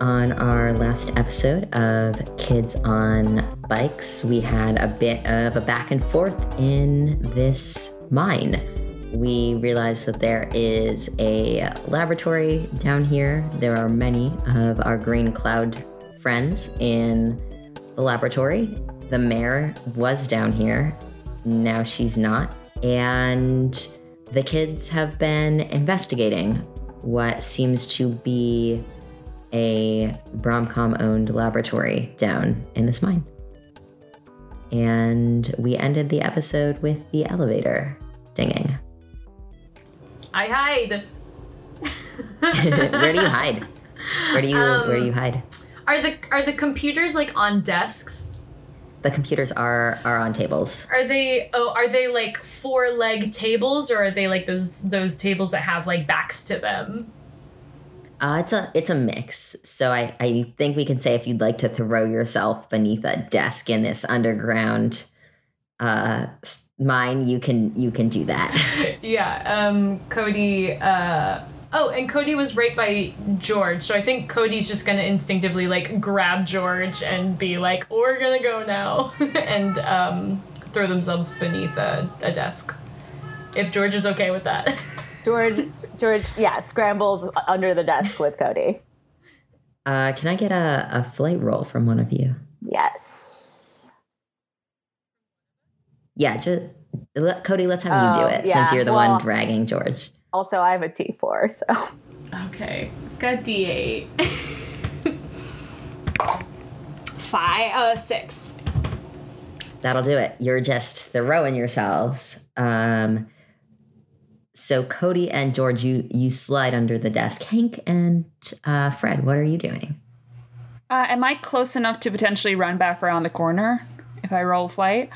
on our last episode of Kids on Bikes, we had a bit of a back and forth in this mine. We realized that there is a laboratory down here. There are many of our green cloud friends in the laboratory. The mayor was down here. Now she's not. And the kids have been investigating what seems to be a Bromcom owned laboratory down in this mine. And we ended the episode with the elevator dinging. I hide. where do you hide? Where do you um, where do you hide? Are the are the computers like on desks? The computers are are on tables. Are they oh are they like four leg tables or are they like those those tables that have like backs to them? Uh, it's a it's a mix. So I, I think we can say if you'd like to throw yourself beneath a desk in this underground uh, mine, you can you can do that. Yeah. Um Cody uh Oh, and Cody was right by George, so I think Cody's just gonna instinctively like grab George and be like, "We're gonna go now," and um, throw themselves beneath a, a desk. If George is okay with that. George, George, yeah, scrambles under the desk with Cody. Uh, can I get a, a flight roll from one of you? Yes. Yeah, just let, Cody. Let's have you Oh, do it yeah, since you're the well- one dragging George. Also, I have a D4, so Okay, got D eight. Five, uh, six. That'll do it. You're just throwing yourselves. Um, so Cody and George, you you slide under the desk. Hank and uh, Fred, what are you doing? Uh, am I close enough to potentially run back around the corner if I roll flight?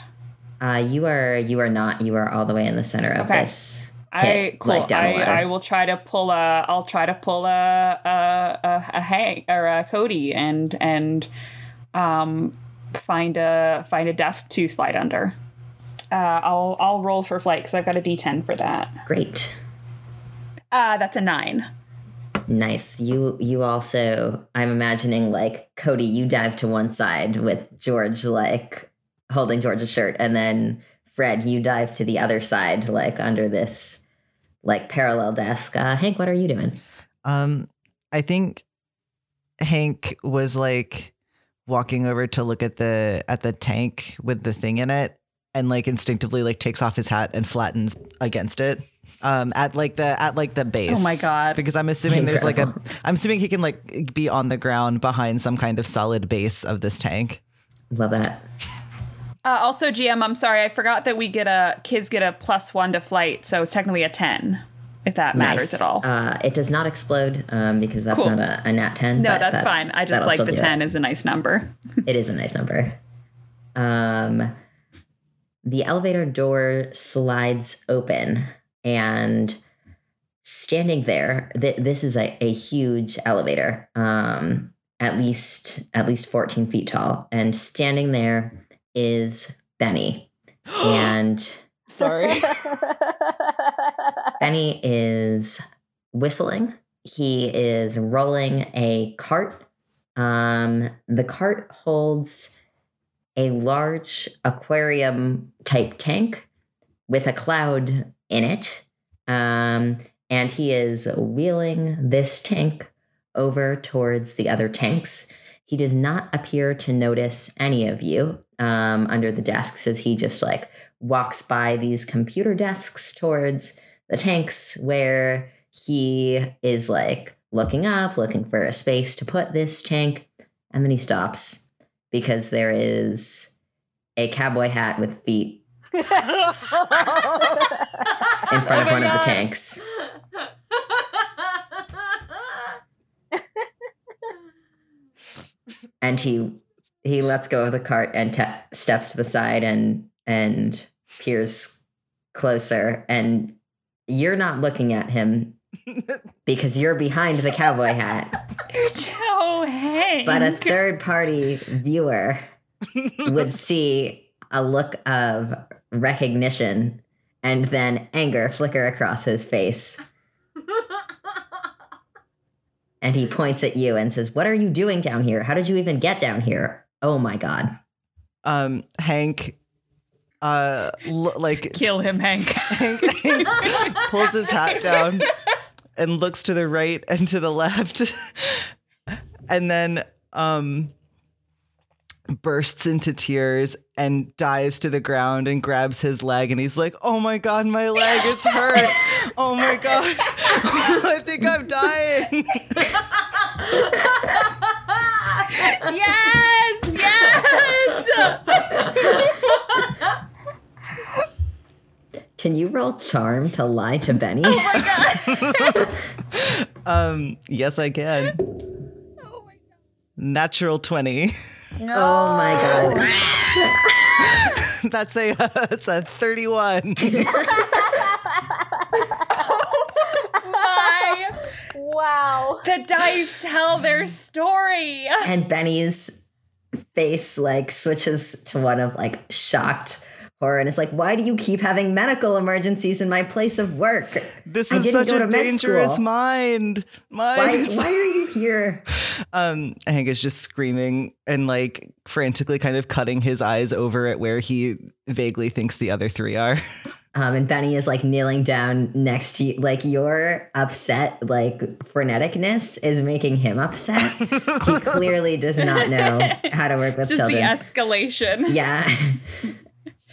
Uh, you are you are not. You are all the way in the center of Okay. this. I cool. like I. I will try to pull a. I'll try to pull a a a, a Hank or a Cody and and um find a find a desk to slide under. Uh, I'll I'll roll for flight because I've got a D10 for that. Great, Uh, that's a nine. nice. You you also. I'm imagining like Cody. You dive to one side with George, like holding George's shirt, and then Fred, you dive to the other side, like under this like parallel desk. Uh, Hank, what are you doing? Um, I think Hank was like walking over to look at the at the tank with the thing in it, and like instinctively like takes off his hat and flattens against it. Um, at like the at like the base. Oh my God. Because I'm assuming there's like a. Incredible. I'm assuming he can like be on the ground behind some kind of solid base of this tank. Love that. Uh, also, GM, I'm sorry, I forgot that we get a kids get a plus one to flight, so it's technically a ten, if that matters Nice. at all. Uh, it does not explode um, because that's Cool. not a, a nat 10. no, but that's, fine. I just like the ten is a nice number. It is a nice number. Um, the elevator door slides open, and standing there, th- this is a, a huge elevator, um, at least at least fourteen feet tall, and standing there is Benny, and Sorry. Benny is whistling. He is rolling a cart. Um, the cart holds a large aquarium type tank with a cloud in it. Um, and he is wheeling this tank over towards the other tanks. He does not appear to notice any of you um, under the desks as he just like walks by these computer desks towards the tanks where he is like looking up, looking for a space to put this tank, and then he stops because there is a cowboy hat with feet in front of oh my one of the tanks. And he he lets go of the cart and te- steps to the side and and peers closer. And you're not looking at him because you're behind the cowboy hat You're Joe Hank. but a third party viewer would see a look of recognition and then anger flicker across his face and he points at you and says, "What are you doing down here? How did you even get down here? Oh my god!" Um, Hank, uh, l- like Kill him, Hank. Hank, Hank pulls his hat down and looks to the right and to the left, and then um bursts into tears and dives to the ground and grabs his leg and he's like, "Oh my god, my leg it's hurt. Oh my god. I think I'm dying." yes, yes. Can you roll charm to lie to Benny? Oh my god. um, yes I can. Oh my god. Natural 20. oh my god! That's a that's a 31. My, Wow. the dice tell their story. and Benny's face like switches to one of like shocked horror and it's like, why do you keep having medical emergencies in my place of work? This is such a dangerous school. mind. Why, Mind. why are you here? Um, Hank is just screaming and like frantically kind of cutting his eyes over at where he vaguely thinks the other three are. Um, and Benny is like kneeling down next to you. Like your upset, like freneticness is making him upset. he clearly does not know how to work with It's Just the escalation. Yeah.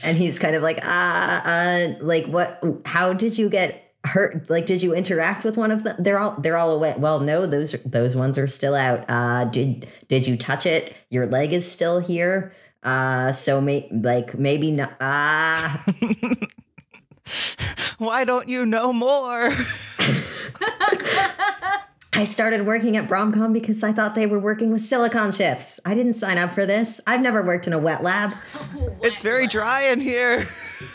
And he's kind of like, uh, uh, like what, how did you get hurt? Like, did you interact with one of them? They're all, they're all away. Well, no, those, those ones are still out. Uh, did, did you touch it? Your leg is still here. Uh, so may, like maybe not, ah, Why don't you know more? I started working at Bromcom because I thought they were working with silicon chips. I didn't sign up for this. I've never worked in a wet lab. It's very dry in here.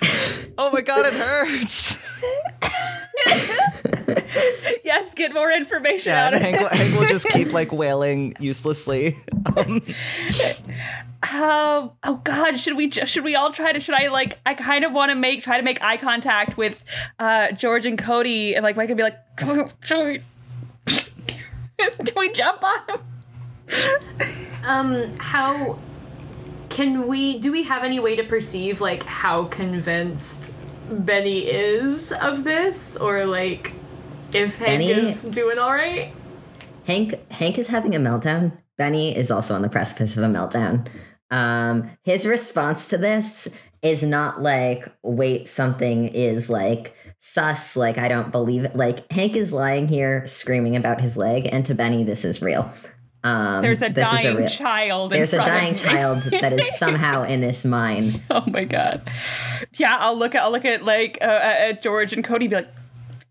oh my god, it hurts. Yes, get more information Yeah, out of Hank, it. will- Hank will just keep like wailing uselessly. Um, Um, oh God, should we ju- should we all try to? Should I like? I kind of want to make try to make eye contact with uh George and Cody, and like I could be like, should we, do we jump on him? Um, how can we? Do we have any way to perceive like how convinced Benny is of this, or like if Hank Benny- is doing all right? Hank Hank is having a meltdown. Benny is also on the precipice of a meltdown. Um, his response to this is not like, wait, something is like sus, like I don't believe it. Like Hank is lying here screaming about his leg, and to Benny, this is real. Um, There's a this is dying real- child. in There's a front dying me. child that is somehow in this mine. Oh my god. Yeah, I'll look at I'll look at like uh, at George and Cody. and Be like,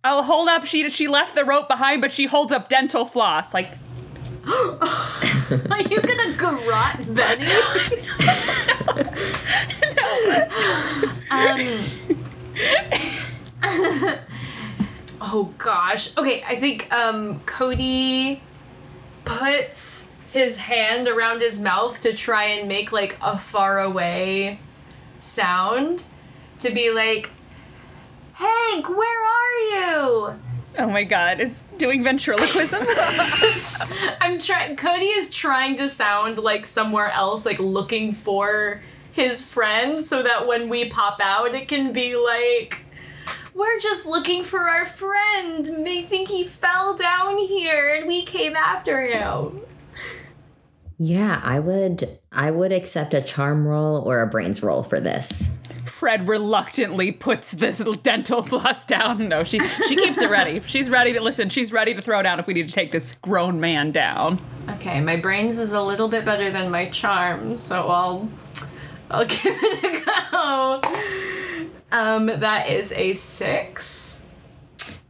I'll hold up. She she left the rope behind, but she holds up dental floss. Like, Are you gonna garrot Benny? um. oh gosh. Okay, I think um Cody puts his hand around his mouth to try and make like a far away sound to be like Hank, where are you? oh my god, is doing ventriloquism. I'm trying. Cody is trying to sound like somewhere else, like looking for his friend, so that when we pop out, it can be like, "We're just looking for our friend. May think he fell down here, and we came after him." Yeah, I would I would accept a charm roll or a brains roll for this. Fred reluctantly puts this dental floss down. No, she she keeps it ready. She's ready to listen. She's ready to throw down if we need to take this grown man down. Okay, my brains is a little bit better than my charm, so I'll I'll give it a go. Um, that is a six.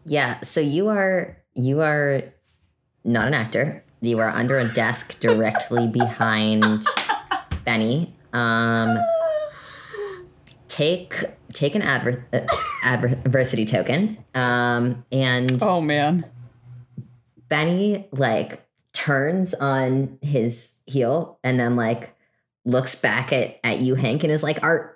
Yeah, so you are you are not an actor. You are under a desk directly behind Benny. Um take take an adver- uh, adversity token. Um and Oh man. Benny like turns on his heel and then like looks back at at you Hank and is like are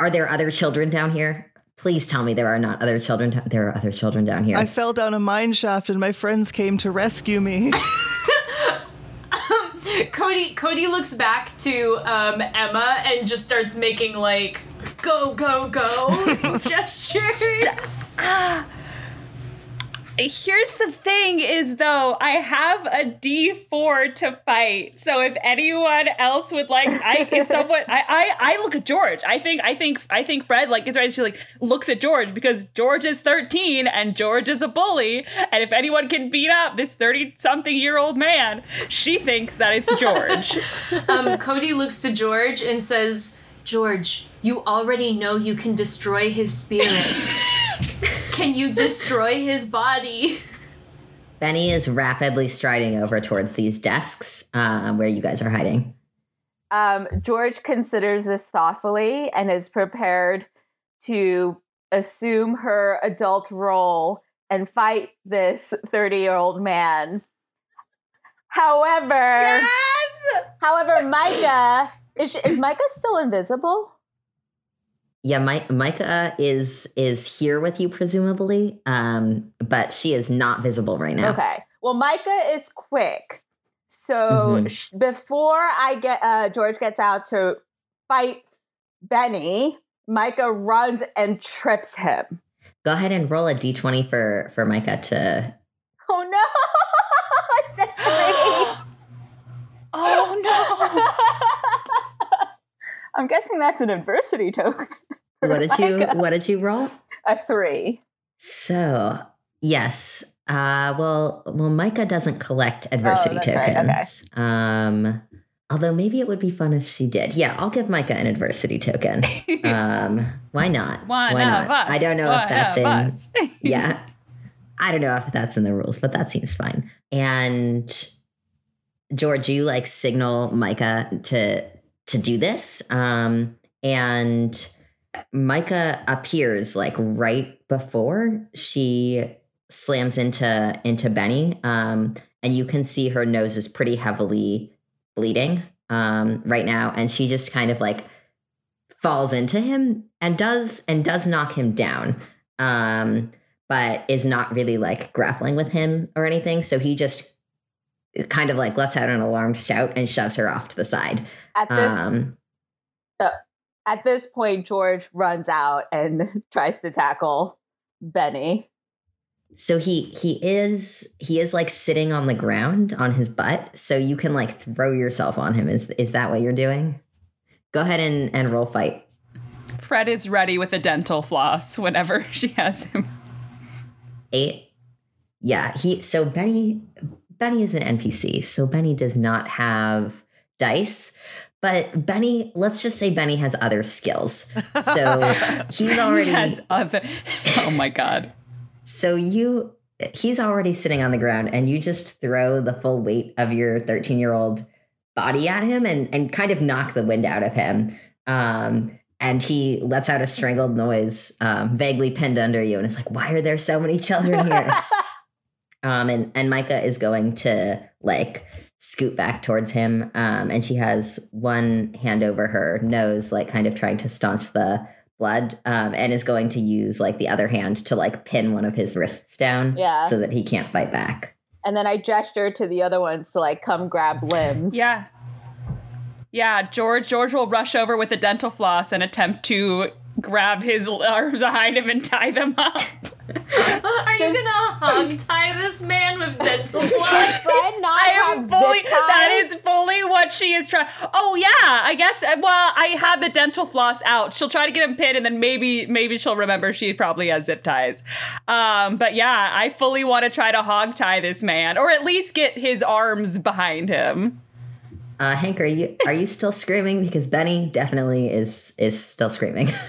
are there other children down here? Please tell me there are not other children. t- there are other children down here. I fell down a mine shaft and my friends came to rescue me. Cody Cody looks back to um, Emma and just starts making like go go go gestures. Here's the thing is though, I have a D4 to fight. So if anyone else would like I if someone I, I I look at George. I think I think I think Fred like it's right she like looks at George because George is 13 and George is a bully. And if anyone can beat up this 30 something year old man, she thinks that it's George. um, Cody looks to George and says, "George, you already know you can destroy his spirit. can you destroy his body?" Benny is rapidly striding over towards these desks um, where you guys are hiding. Um, George considers this thoughtfully and is prepared to assume her adult role and fight this 30 year old man. However, however, Micah is, she, is Micah still invisible? Yeah, Mi- Micah is is here with you presumably, um, but she is not visible right now. Okay. Well, Micah is quick. So Mhm. sh- before I get uh, George gets out to fight Benny, Micah runs and trips him. Go ahead and roll a d20 for for Micah to. Oh no! It's a three. oh no. I'm guessing that's an adversity token. What did you What did you roll? A three. So yes, uh, well, well, Micah doesn't collect adversity Oh, that's right, okay. tokens. Um, although maybe it would be fun if she did. Yeah, I'll give Micah an adversity token. um, why not? Why of not? I don't know if that's in. yeah. I don't know if that's in the rules, but that seems fine. And George, you like signal Micah to to do this. Um, and Micah appears like right before she slams into into Benny. Um, and you can see her nose is pretty heavily bleeding um right now. And she just kind of like falls into him and does and does knock him down. Um but is not really like grappling with him or anything. So he just kind of like lets out an alarmed shout and shoves her off to the side. At this Um, at this point, George runs out and tries to tackle Benny. so he he is he is like sitting on the ground on his butt. So you can like throw yourself on him. Is is that what you're doing? Go ahead and and roll fight. Fred is ready with a dental floss whenever she has him. Eight. Yeah, he so Benny Benny is an NPC, so Benny does not have dice. But Benny, let's just say Benny has other skills. So he's already Has other. Oh my god. so you he's already sitting on the ground and you just throw the full weight of your 13 year old body at him and and kind of knock the wind out of him. Um and he lets out a strangled noise, um, vaguely pinned under you, and it's like, why are there so many children here? Um, and and Micah is going to like scoot back towards him, um, and she has one hand over her nose, like kind of trying to staunch the blood, um, and is going to use like the other hand to like pin one of his wrists down, Yeah. so that he can't fight back. And then I gesture to the other ones to like come grab limbs. Yeah. Yeah, George George will rush over with a dental floss and attempt to grab his arms behind him and tie them up. Are you gonna hog tie this man with dental floss? I am fully that is fully what she is trying. Oh yeah, I guess uh, well, I had the dental floss out. She'll try to get him pinned and then maybe maybe she'll remember she probably has zip ties. Um, but yeah, I fully want to try to hog tie this man or at least get his arms behind him. Uh, Hank, are you are you still screaming? Because Benny definitely is is still screaming.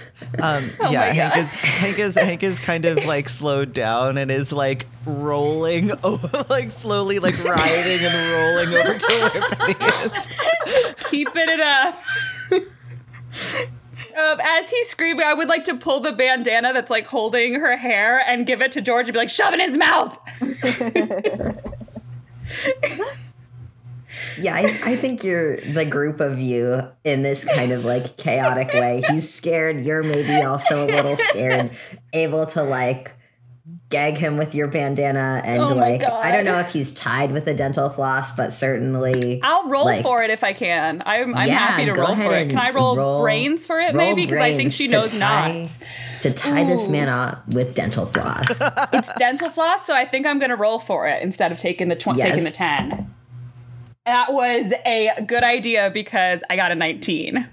Um, Oh yeah, Hank is Hank is Hank is kind of like slowed down and is like rolling, over, like slowly like riding and rolling over to where Penny is. keeping it up. Um, as he's screaming, I would like to pull the bandana that's like holding her hair and give it to George and be like, shove in his mouth. Yeah, I, I think you're the group of you in this kind of like chaotic way. He's scared. You're maybe also a little scared, able to like gag him with your bandana and Oh like God. I don't know if he's tied with a dental floss, but certainly I'll roll Like- for it if I can. I'm, I'm Yeah, happy to roll for it. Can I roll, roll- brains for it, maybe? Because I think she knows tie- not. to tie this man up with dental floss. It's dental floss, so I think I'm going to roll for it instead of taking the tw- Yes. taking the ten. That was a good idea because I got a 19.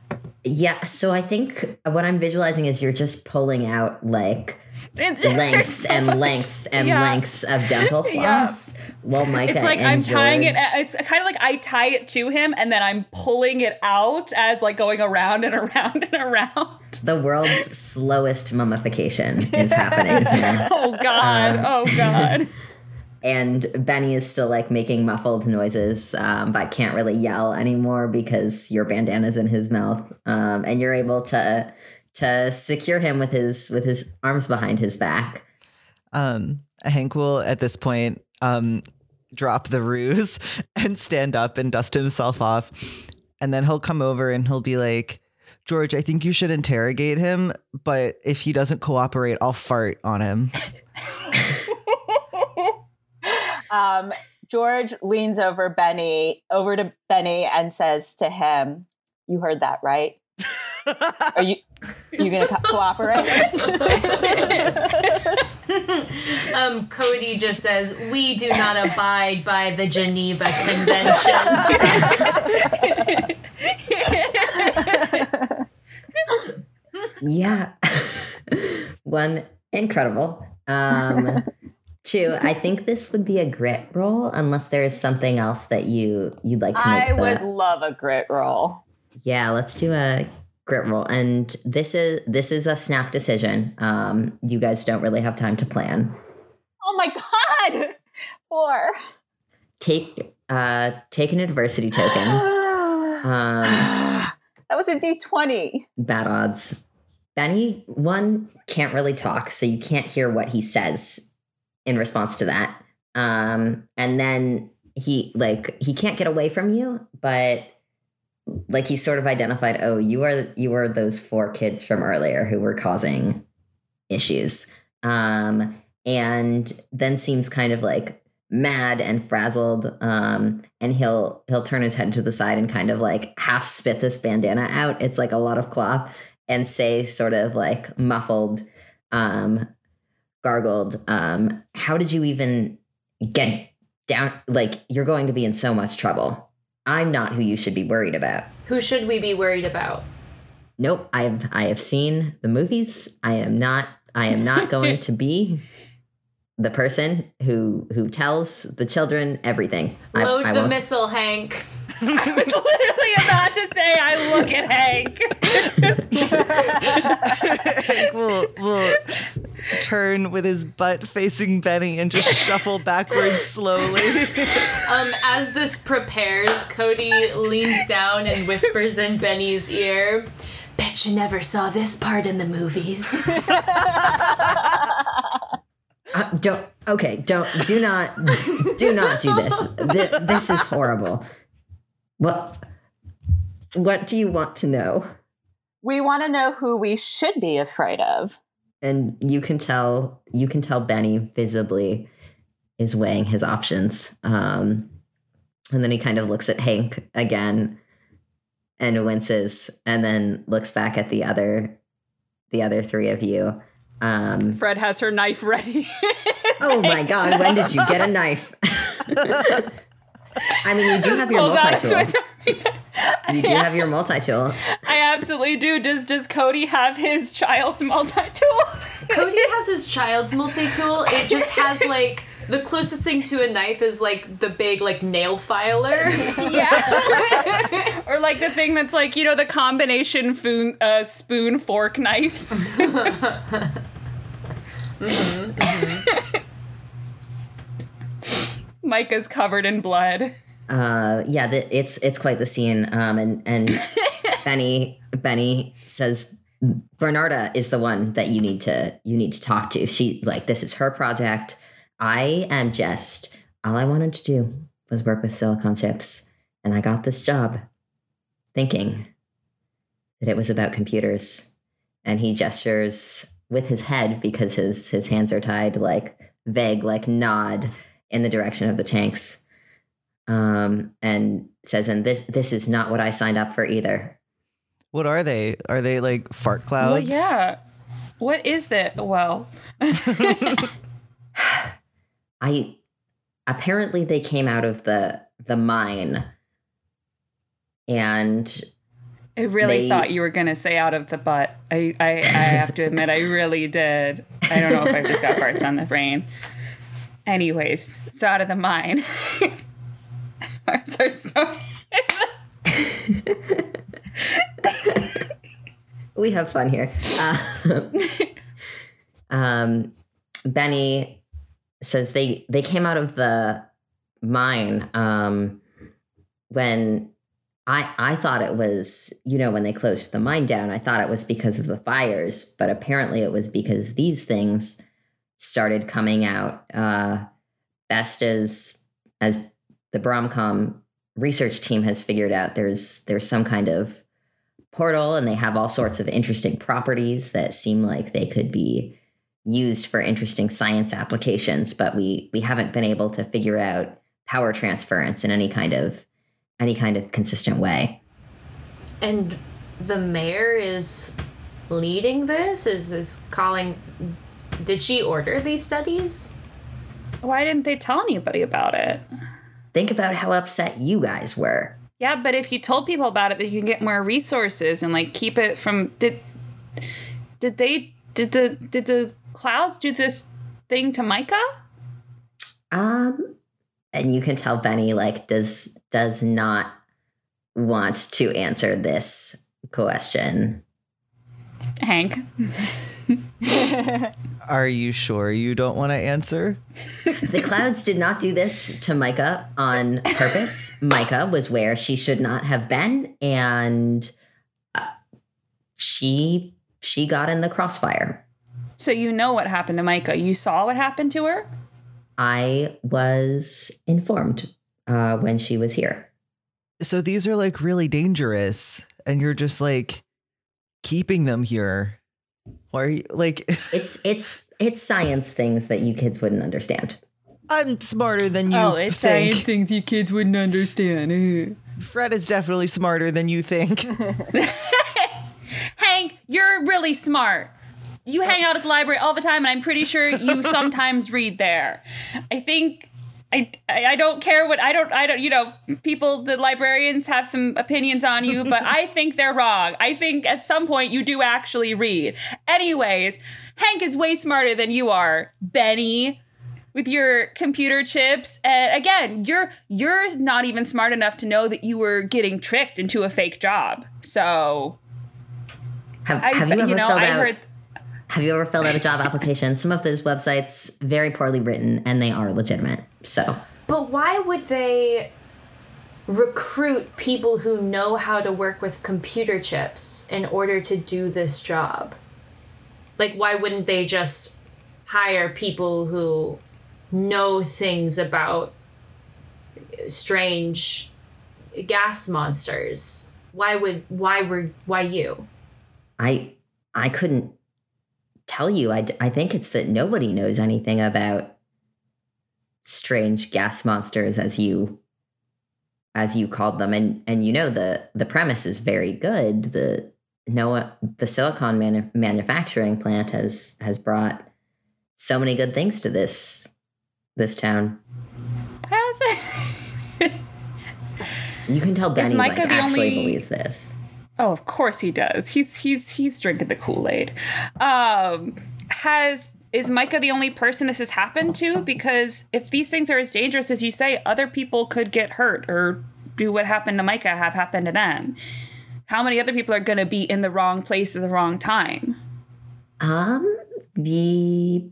yeah, so I think what I'm visualizing is you're just pulling out like It's, lengths and lengths and Yeah. lengths of dental Yeah. floss. While Micah It's like and I'm tying it. It's kind of like I tie it to him, and then I'm pulling it out as like going around and around and around. the world's slowest mummification is happening. Oh God! Um, oh God! And Benny is still like making muffled noises, um, but can't really yell anymore because your bandana's in his mouth. Um, and you're able to to secure him with his with his arms behind his back. Um, Hank will at this point um, drop the ruse and stand up and dust himself off. And then he'll come over and he'll be like, George, I think you should interrogate him, but if he doesn't cooperate, I'll fart on him. um, George leans over Benny, over to Benny, and says to him, "You heard that, right? Are you you gonna co- cooperate?" um, Cody just says, "We do not abide by the Geneva Convention." Yeah. One, incredible. Um two, I think this would be a grit roll unless there is something else that you you'd like to make. I the- would love a grit roll. Yeah, let's do a grit roll. And this is this is a snap decision. Um, you guys don't really have time to plan. Oh my god, four. Take uh take an adversity token. Um that was a D twenty. bad odds. Benny, one, can't really talk, so you can't hear what he says in response to that. Um, and then he like he can't get away from you, but like he sort of identified, oh, you are you are those four kids from earlier who were causing issues. Um, and then seems kind of like mad and frazzled. Um, and he'll he'll turn his head to the side and kind of like half spit this bandana out. It's like a lot of cloth and say sort of like muffled um gargled um how did you even get down like you're going to be in so much trouble. I'm not who you should be worried about. Who should we be worried about? nope i've i have seen the movies. I am not i am not going to be the person who who tells the children everything. I- Load I the won't- missile, Hank. I was literally about to say, I look at Hank. Hank will, will turn with his butt facing Benny and just shuffle backwards slowly. Um, as this prepares, Cody leans down and whispers in Benny's ear, Bet you never saw this part in the movies. Uh, don't okay don't do not do not do this this, this is horrible what what do you want to know We want to know who we should be afraid of. and you can tell you can tell benny visibly is weighing his options um and then he kind of looks at hank again and winces and then looks back at the other the other three of you um Fred has her knife ready. Oh my god, when did you get a knife? I mean, you do have your Pulls out a multi Swiss tool. You do have your multi tool. I absolutely do. Does does Cody have his child's multi tool? Cody has his child's multi tool. It just has like the closest thing to a knife is like the big like nail filer. yeah. or like the thing that's like you know the combination foon, uh, spoon fork knife. Micah's covered in blood. Uh, yeah, the, it's it's quite the scene. Um, and and Benny Benny says Bernarda is the one that you need to you need to talk to. She like this is her project. I am just all I wanted to do was work with silicon chips, and I got this job thinking that it was about computers. And he gestures with his head because his his hands are tied, like vague, like nod in the direction of the tanks. Um, and says, and this this is not what I signed up for either. What are they? Are they like fart Well, clouds? yeah. What is that? Well, I apparently they came out of the the mine and I really They- thought you were gonna say out of the butt. I, I, I have to admit, I really did. I don't know if I've just got farts on the brain. Anyways, it's out of the mine. we have fun here. Uh, um, Benny says they they came out of the mine um, when I I thought it was you know when they closed the mine down I thought it was because of the fires, but apparently it was because these things started coming out. Uh, best as as the Bromcom research team has figured out, there's there's some kind of portal and they have all sorts of interesting properties that seem like they could be used for interesting science applications but we we haven't been able to figure out power transference in any kind of any kind of consistent way And the mayor is leading this? Is is calling did she order these studies? Why didn't they tell anybody about it? think about how upset you guys were Yeah, but if you told people about it, that you can get more resources and like keep it from. Did did they did the did the clouds do this thing to Micah? um and you can tell benny like does does not want to answer this question Hank. Are you sure you don't want to answer? The clouds did not do this to Micah on purpose. Micah was where she should not have been, and uh, she she got in the crossfire. So you know what happened to Micah. You saw what happened to her? I was informed uh, when she was here. So these are like really dangerous, and you're just like keeping them here. Why are you like? It's it's it's science things that you kids wouldn't understand. I'm smarter than you oh, it's think. science things you kids wouldn't understand. Fred is definitely smarter than you think. Hank, you're really smart. You hang out at the library all the time, and I'm pretty sure you sometimes read there. I think I, I I don't care what I don't I don't you know people the librarians have some opinions on you, but I think they're wrong. I think at some point you do actually read. Anyways, Hank is way smarter than you are, Benny. With your computer chips, and again, you're you're not even smart enough to know that you were getting tricked into a fake job. So Have, I, have you ever you know, filled I out? heard Have you ever filled out a job application? Some of those websites very poorly written, and they are legitimate. So But why would they recruit people who know how to work with computer chips in order to do this job? Like, why wouldn't they just hire people who know things about strange gas monsters? Why would why were why you? I I couldn't tell you. I, I think it's that nobody knows anything about strange gas monsters as you as you called them and and you know the the premise is very good the Noah the silicon manu- manufacturing plant has has brought so many good things to this this town how's it? you can tell Benny like actually only- believes this Oh, of course he does. He's he's he's drinking the Kool Aid. Um, has is Micah the only person this has happened to? Because if these things are as dangerous as you say, other people could get hurt or do what happened to Micah have happened to them. How many other people are going to be in the wrong place at the wrong time? Um, the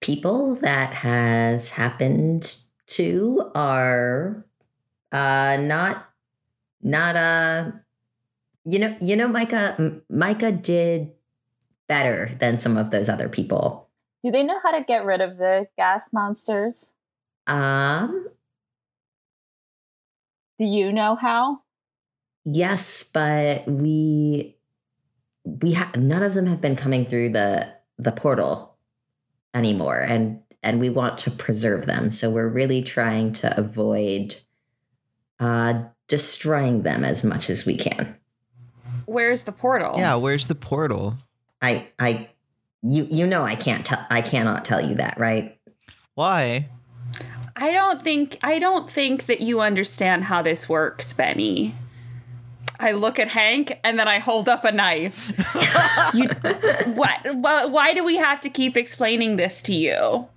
people that has happened to are uh not not uh you know you know Micah M- Micah did better than some of those other people. Do they know how to get rid of the gas monsters? Um Do you know how? Yes, but we we ha- none of them have been coming through the the portal anymore and and we want to preserve them. So we're really trying to avoid uh destroying them as much as we can. Where's the portal? Yeah, where's the portal? I I you you know I can't tell I cannot tell you that, right? Why? I don't think I don't think that you understand how this works, Benny. I look at Hank and then I hold up a knife. you, what, why, why do we have to keep explaining this to you?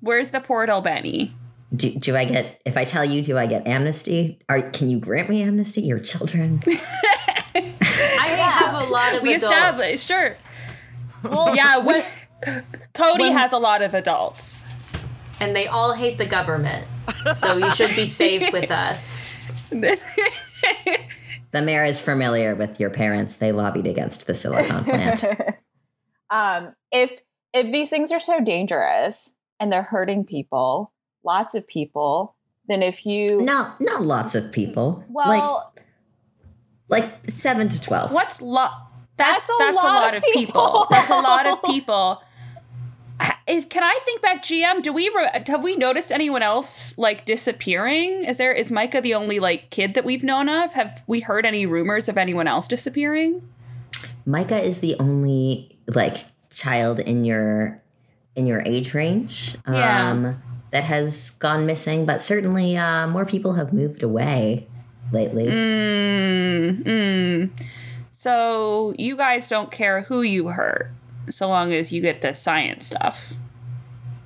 Where's the portal, Benny? Do, do I get if I tell you do I get amnesty? Are can you grant me amnesty? Your children? I have a lot of We adults. established, sure. yeah, we, Cody has a lot of adults. and they all hate the government. So you should be safe with us. The mayor is familiar with your parents. They lobbied against the silicon plant. um, if if these things are so dangerous and they're hurting people, lots of people, then if you not not lots of people. well, like like seven to twelve. What's lot? That's That's that's a a lot lot, of of people. people. that's a lot of people. If, can I think back, GM? Do we re- have we noticed anyone else like disappearing? Is there is Micah the only like kid that we've known of? Have we heard any rumors of anyone else disappearing? Micah is the only like child in your in your age range um, Yeah. that has gone missing, but certainly uh, more people have moved away lately. Mm, mm. So you guys don't care who you hurt, so long as you get the science stuff.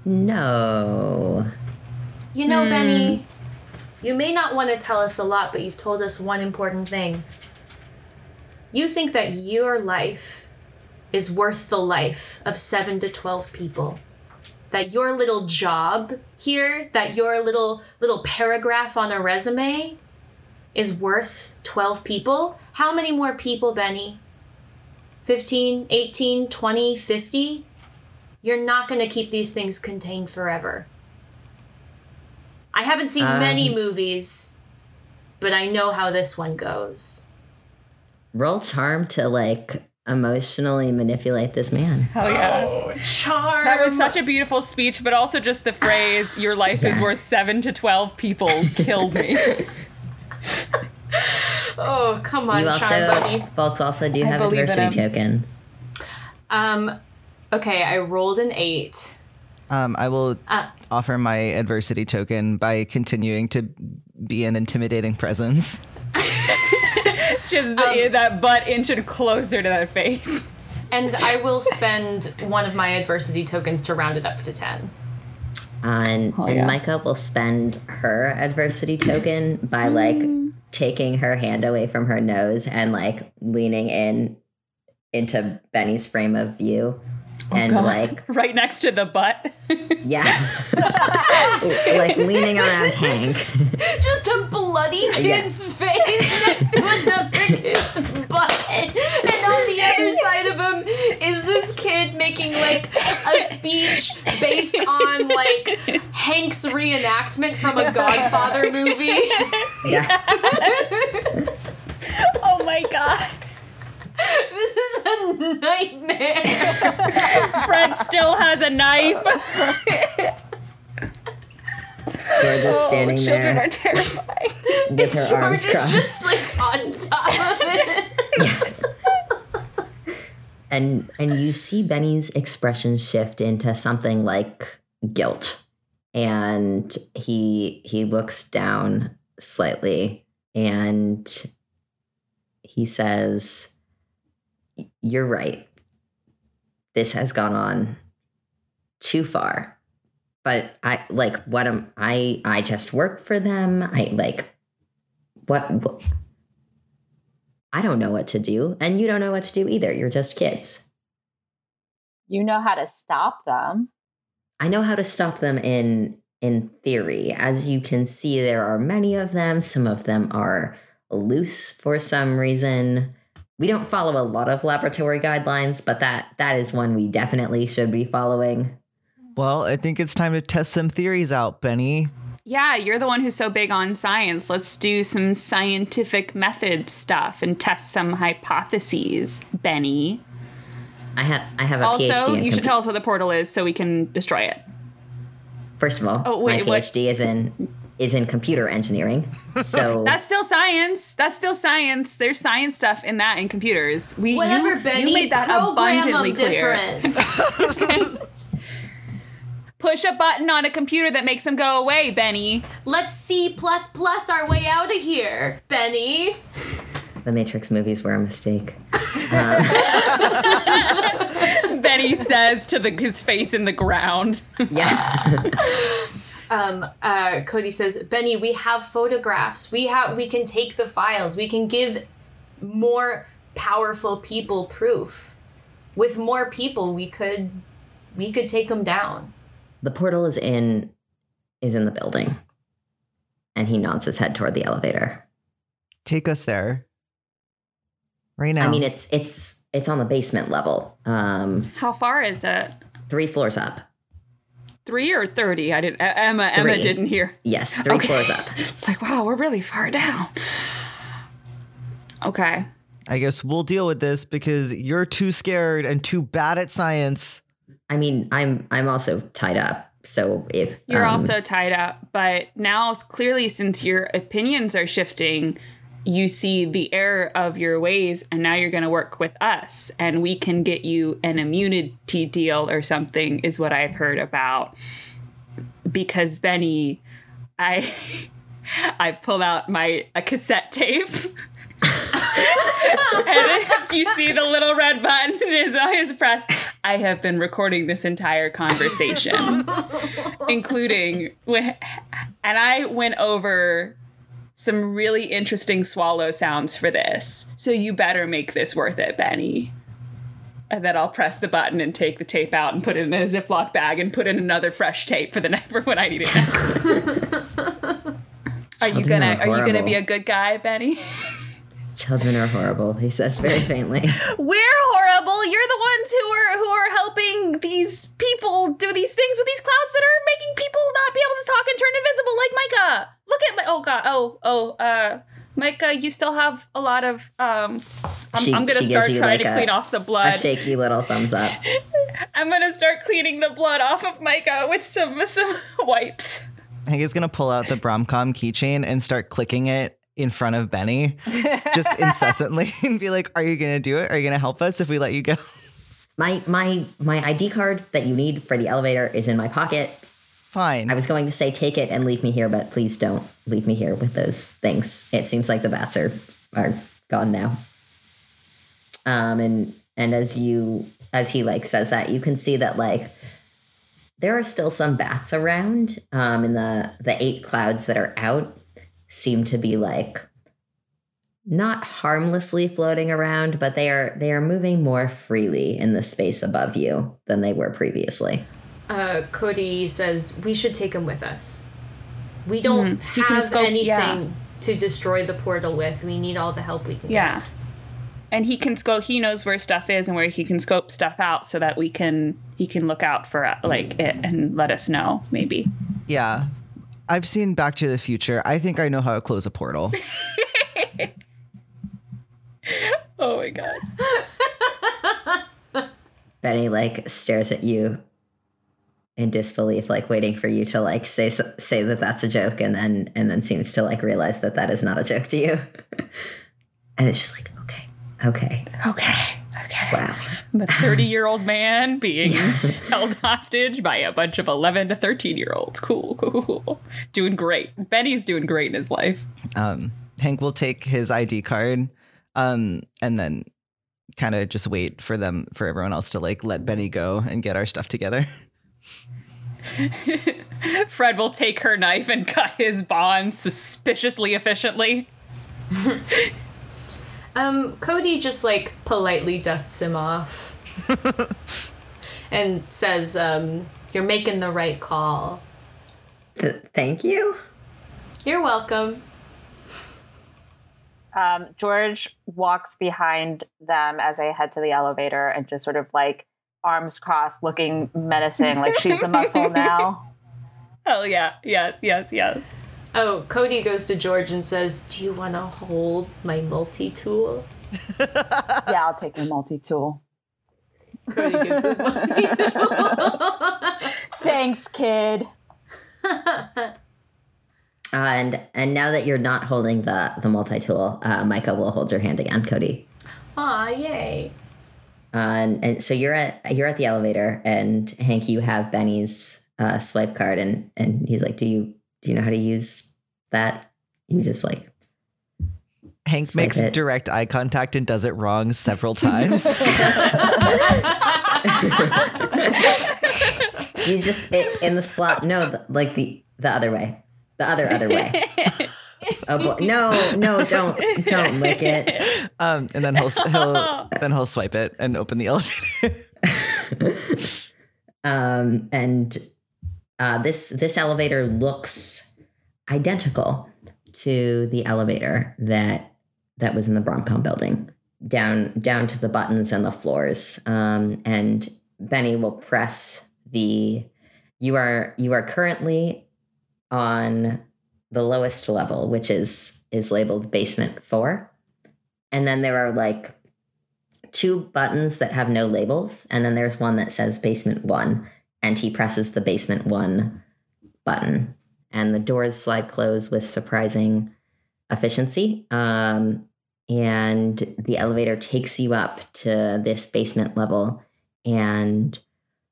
No. You know, hmm. Benny, you may not want to tell us a lot, but you've told us one important thing. You think that your life is worth the life of 7 to 12 people. That your little job here, that your little little paragraph on a resume is worth 12 people. How many more people, Benny? 15, 18, 20, 50? You're not going to keep these things contained forever. I haven't seen many Um, movies, but I know how this one goes. Roll charm to like emotionally manipulate this man. Hell yeah. Charm. That was such a beautiful speech, but also just the phrase, your life is worth seven to 12 people, killed me. Oh, come on, You Charm also, Buddy. folks, also do I have believe in adversity tokens. Um, okay, I rolled an eight. Um, I will Uh, offer my adversity token by continuing to be an intimidating presence. Just the, that butt inching closer to that face. and I will spend one of my adversity tokens to round it up to 10. And, Oh, and yeah. Micah will spend her adversity token by like Mm. taking her hand away from her nose and like leaning in into Benny's frame of view. Oh, and Oh, God. like Right next to the butt. yeah. like leaning around Hank. Just a bloody kid's face next to another kid's butt. And on the other side of him is this kid making like a speech based on like Hank's reenactment from a Godfather movie. Yeah. oh my god. this is a nightmare. Fred still has a knife. George is standing Oh, Children there are terrifying. with her George arms is crossed. just like on top of it. and and you see Benny's expression shift into something like guilt. And he he looks down slightly and he says you're right. This has gone on too far. But I like what am I I just work for them. I like what, what I don't know what to do, and you don't know what to do either. You're just kids. you know how to stop them. I know how to stop them in in theory. As you can see, there are many of them. Some of them are loose for some reason. We don't follow a lot of laboratory guidelines, but that that is one we definitely should be following. Well, I think it's time to test some theories out, Benny. yeah, you're the one who's so big on science. Let's do some scientific method stuff and test some hypotheses, Benny. I have I have a Also, PhD in you should compu- tell us what the portal is so we can destroy it. First of all, Oh, wait, my PhD is in is in computer engineering. So That's still science. That's still science. There's science stuff in that in computers. We Whatever, you, Benny. you made that program abundantly them clear. different. Push a button on a computer that makes them go away, Benny. Let's C plus plus our way out of here, Benny. the Matrix movies were a mistake. Benny says to the his face in the ground. Yeah. Um, uh, Cody says, Benny, we have photographs. We have we can take the files. We can give more powerful people proof. With more people, we could we could take them down. the portal is in is in the building. And he nods his head toward the elevator. Take us there. Right now. I mean it's it's it's on the basement level. Um How far is it? three floors up. Three or thirty? I didn't. uh, Emma. Emma didn't hear. Yes, three Okay. floors up. It's like wow, we're really far down. Okay. I guess we'll deal with this because you're too scared and too bad at science. I mean, I'm I'm also tied up. So if You're um, also tied up, but now clearly, since your opinions are shifting, you see the error of your ways, and now you're going to work with us, and we can get you an immunity deal or something, is what I've heard about. Because Benny, I I pulled out my a cassette tape. and you see the little red button is his press? I have been recording this entire conversation including when, and I went over some really interesting swallow sounds for this. So you better make this worth it, Benny. And then I'll press the button and take the tape out and put it in a Ziploc bag and put in another fresh tape for the night for when I need it next. Are you gonna are are you gonna be a good guy, Benny? children are horrible, he says very faintly. We're horrible. You're the ones who are who are helping these people do these things with these clouds that are making people not be able to talk and turn invisible like Micah. Look at my oh god. Oh, oh, uh Micah, you still have a lot of um I'm, She- I'm gonna she gives start you, trying like, to a- clean off the blood. A blood. shaky little thumbs up. I'm gonna start cleaning the blood off of Micah with some some wipes. Hank is gonna pull out the Bromcom keychain and start clicking it in front of Benny, just incessantly, and be like, "Are you gonna do it? Are you gonna help us if we let you go?" My my my ID card that you need for the elevator is in my pocket. Fine. I was going to say take it and leave me here, but please don't leave me here with those things. It seems like the bats are are gone now. Um and and as you as he like says that, you can see that like there are still some bats around. Um in the the eight clouds that are out seem to be like not harmlessly floating around, but they are they are moving more freely in the space above you than they were previously. Uh, Cody says we should take him with us. We don't He can have scope- anything yeah. to destroy the portal with. We need all the help we can Yeah. get. And he can scope. He knows where stuff is and where he can scope stuff out, so that we can he can look out for uh, like it and let us know maybe. yeah. I've seen Back to the Future. I think I know how to close a portal. Oh my god. Benny like stares at you in disbelief, like waiting for you to like say say that that's a joke, and then and then seems to like realize that that is not a joke to you, and it's just like okay, okay, Okay. Okay. wow, The 30 year old man being held hostage by a bunch of 11 to 13 year olds. Cool, cool, cool. Doing great. Benny's doing great in his life. Um, Hank will take his ID card, um, and then kind of just wait for them for everyone else to like let Benny go and get our stuff together. Fred will take her knife and cut his bond suspiciously efficiently. Um, Cody just like politely dusts him off and says, um, "You're making the right call. Th- thank you. You're welcome." Um, George walks behind them as they head to the elevator and just sort of like arms crossed, looking menacing, like she's the muscle now. Oh yeah, yes, yes, yes. Oh, Cody goes to George and says, "Do you want to hold my multi-tool?" Yeah, I'll take your multi tool. Cody gives his multi-tool. Thanks, kid. and and now that you're not holding the the multi tool, uh, Micah will hold your hand again, Cody. Aw, yay! Uh, and, and so you're at you're at the elevator, and Hank, you have Benny's uh, swipe card, and and he's like, "Do you do you know how to use that?" You just like Hank makes it. direct eye contact and does it wrong several times. you just it, in the slot. No, like the the other way, the other other way. oh boy, no, no, don't don't lick it. um, and then he'll he'll then he'll swipe it and open the elevator. um, and uh, this this elevator looks identical to the elevator that that was in the Bromcom building, down down to the buttons and the floors. Um, and Benny will press the. You are you are currently on the lowest level, which is is labeled basement four, and then there are like two buttons that have no labels, and then there's one that says basement one, and he presses the basement one button, and the doors slide close with surprising efficiency. Um, and the elevator takes you up to this basement level and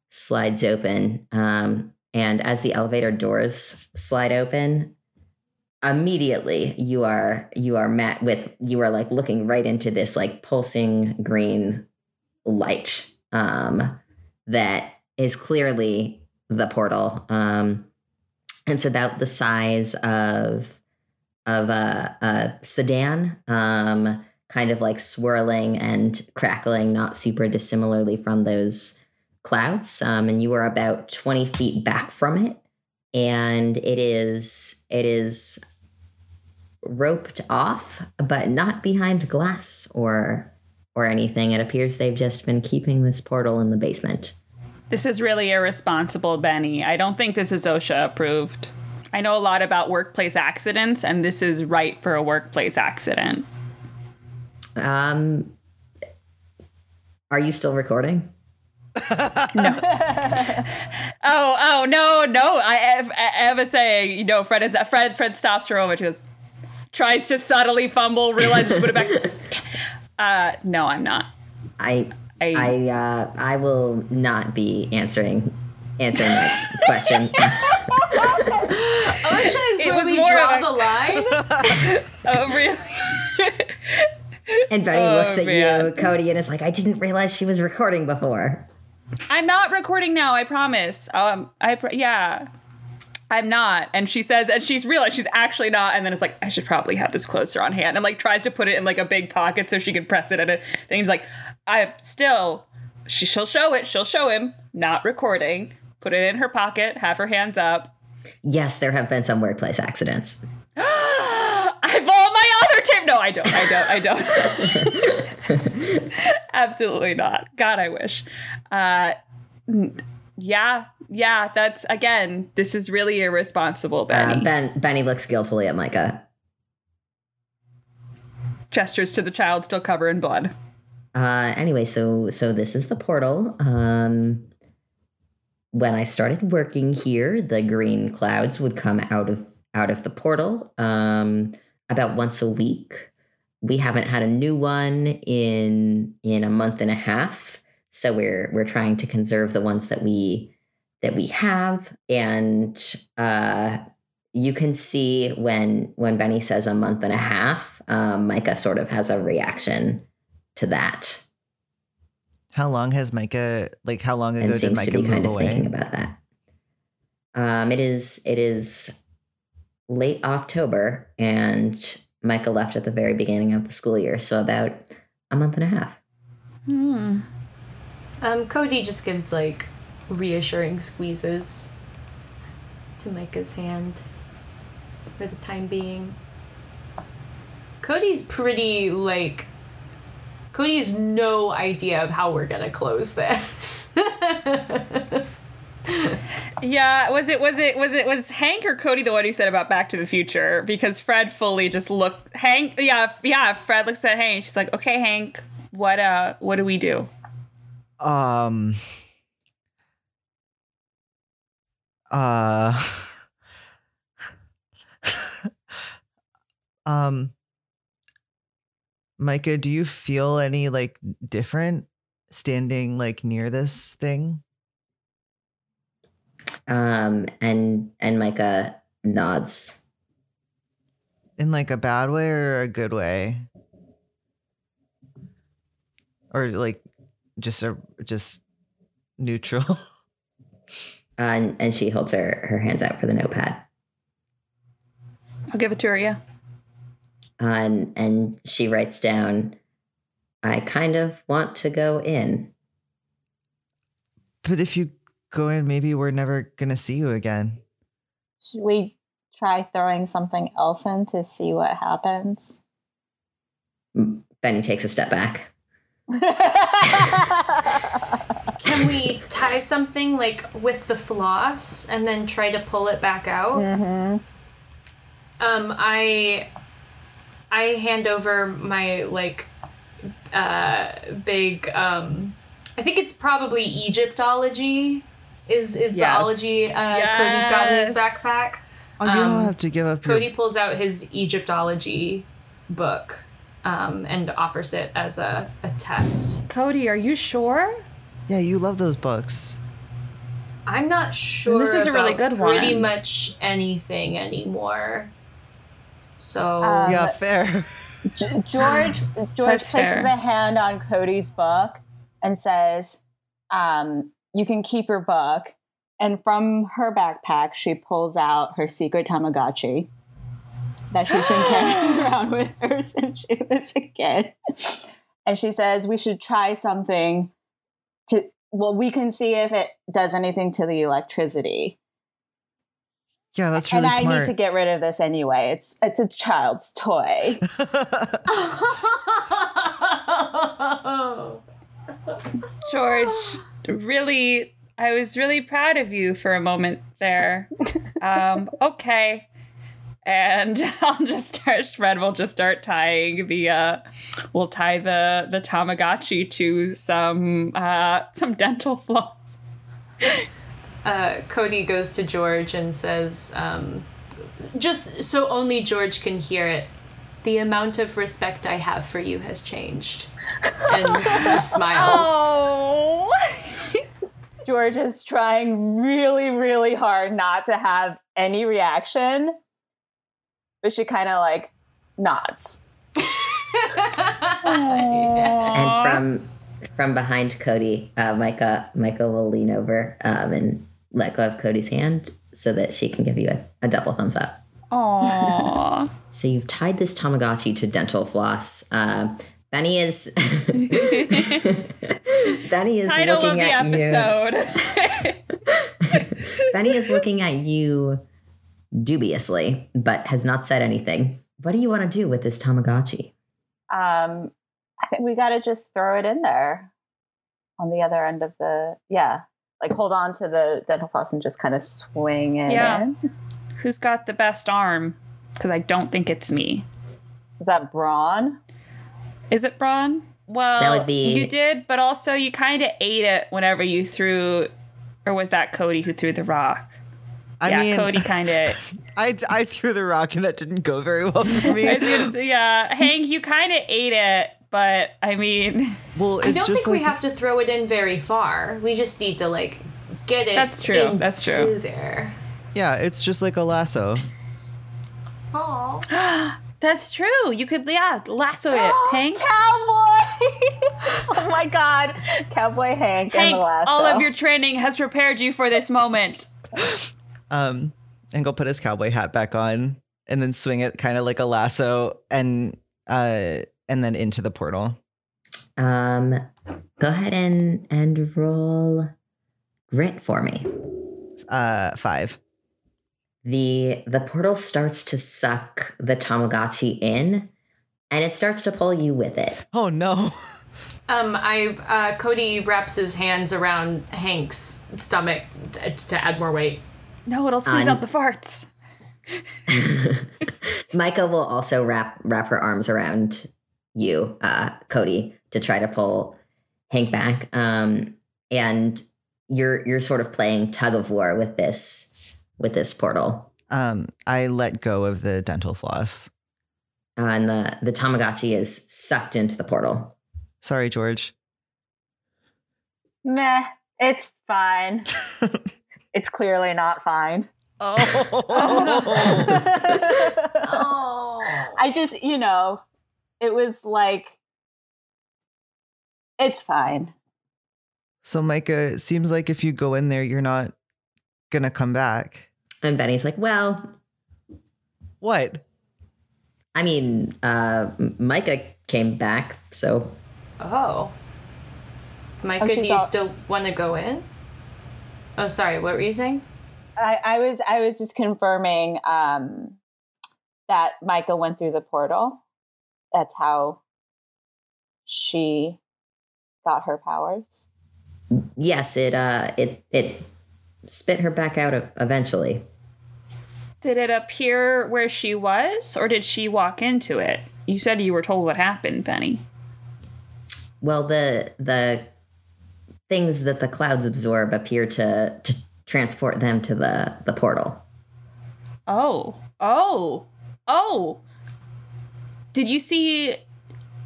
slides open. Um, and as the elevator doors slide open, immediately you are you are met with you are like looking right into this like pulsing green light um that is clearly the portal. Um it's about the size of of a, a sedan um kind of like swirling and crackling not super dissimilarly from those clouds. Um and you are about 20 feet back from it. And it is it is roped off but not behind glass or or anything. It appears they've just been keeping this portal in the basement This is really irresponsible, Benny. I don't think this is OSHA approved. I know a lot about workplace accidents, and this is right for a workplace accident. um are you still recording no. Oh, oh no, no! I, I, I was saying, you know, Fred is Fred. Fred stops for a moment. Goes, tries to subtly fumble, realizes put it back. Uh, no, I'm not. i I, i uh i will not be answering answering that question OSHA is It where we draw a- the line. oh really? and Betty Oh, looks at you cody and is like i didn't realize she was recording before I'm not recording now. I promise. Um, I pr- yeah, I'm not. And she says, and she's realized she's actually not. And then it's like, I should probably have this closer on hand. And like tries to put it in like a big pocket so she can press it at it. Then he's like, I still. She, she'll show it. She'll show him. Not recording. Put it in her pocket. Have her hands up. yes there have been some workplace accidents I have all my other tip. No, I don't. I don't. I don't. Absolutely not. God, I wish. Uh, n- yeah, yeah. That's again. This is really irresponsible, Benny. uh, ben benny looks guiltily at micah Gestures to the child still covered in blood. Uh, anyway, so so this is the portal. Um, when I started working here, the green clouds would come out of out of the portal um, about once a week. We haven't had a new one in in a month and a half, so we're we're trying to conserve the ones that we that we have. And uh, you can see when when Benny says a month and a half, um, Micah sort of has a reaction to that How long has Micah like how long ago and did seems Micah to be kind of away? thinking about that. Um, it is it is late October, and Micah left at the very beginning of the school year, so about a month and a half. Hmm. Um, Cody just gives like reassuring squeezes to Micah's hand for the time being. Cody's pretty like. Cody has no idea of how we're gonna close this. Yeah, was it was it was it was Hank or Cody the one who said about Back to the Future? Because Fred fully just looked Hank yeah, yeah, Fred looks at Hank. She's like, "Okay, Hank, what uh what do we do?" Um. Uh. um. Micah, do you feel any like different standing like near this thing? Um, and and Micah nods. In like a bad way or a good way? Or like just a just neutral? Uh, and, and she holds her, her hands out for the notepad. I'll give it to her, yeah. Uh, and and she writes down, "I kind of want to go in." But if you go in, maybe we're never gonna see you again. Should we try throwing something else in to see what happens? Benny takes a step back. Can we tie something like with the floss and then try to pull it back out? hmm Um, I I hand over my like uh big um I think it's probably Egyptology is is Yes. the ology uh Cody's got in his backpack. Oh, you don't Um, have to give up Cody your. pulls out his Egyptology book um and offers it as a, a test. Cody, are you sure? Yeah, you love those books. I'm not sure this is a really good one. pretty much anything anymore. So Um, yeah, fair. G- George George That's places fair. a hand on Cody's book and says, um, "You can keep your book." And from her backpack, she pulls out her secret Tamagotchi that she's been carrying around with her since she was a kid. And she says, "We should try something to. Well, we can see if it does anything to the electricity." Yeah, that's really and I smart. need to get rid of this anyway. It's it's a child's toy. George, really, I was really proud of you for a moment there. Um, okay. And I'll just start, Fred will just start tying the, uh, we'll tie the, the Tamagotchi to some, uh, some dental floss. uh, Cody goes to George and says, um, just so only George can hear it, the amount of respect I have for you has changed. And he smiles. Oh. George is trying really, really hard not to have any reaction, but she kind of like nods. And from from behind Cody, uh, Micah Micah will lean over um, and let go of Cody's hand so that she can give you a, a double thumbs up. Aww. So you've tied this Tamagotchi to dental floss. Um, Benny is Benny is Title of looking the at you. Benny is looking at you dubiously, but has not said anything. What do you want to do with this Tamagotchi? Um, I think we got to just throw it in there on the other end of the, yeah, like hold on to the dental floss and just kind of swing it Yeah. in. Who's got the best arm? Because I don't think it's me. Is that Brawn? Is it Brawn? Well, That would be- you did, but also you kind of ate it whenever you threw, or was that Cody who threw the rock? I yeah, mean, Cody kind of. I, I threw the rock and that didn't go very well for me. yeah, Hank, you kind of ate it, but I mean, well, it's I don't just think like we have to throw it in very far. We just need to like get it. That's true. That's true. There. yeah, it's just like a lasso. Aww. that's true. You could, yeah, lasso it, Hank. Cowboy! oh my God. Cowboy Hank, and Hank, the lasso. all of your training has prepared you for this moment. Um, and go put his cowboy hat back on and then swing it kind of like a lasso and uh and then into the portal. Um, go ahead and and roll grit for me. Uh, five. the the portal starts to suck the Tamagotchi in, and it starts to pull you with it. Oh no. Um, I uh, Cody wraps his hands around Hank's stomach t- to add more weight. No, it'll squeeze I'm- out the farts. Micah will also wrap wrap her arms around you, uh, Cody, to try to pull Hank back. Um, and you're you're sort of playing tug of war with this with this portal. Um, I let go of the dental floss. Uh, and the the Tamagotchi is sucked into the portal. Sorry, George. Meh, it's fine. it's clearly not fine. Oh. I just, you know, it was like, it's fine. so, Micah, it seems like if you go in there, you're not gonna come back. And Benny's like, "Well, What? I mean, uh, Micah came back, so Oh. Micah, Oh, do you all- still want to go in? Oh, sorry. What were you saying? I, I was I was just confirming um, that Micah went through the portal. That's how she got her powers. yes, it uh, it it spit her back out eventually. Did it appear where she was, or did she walk into it? You said you were told what happened, Benny. Well, the the things that the clouds absorb appear to to transport them to the the portal. Oh, oh, oh. Did you see.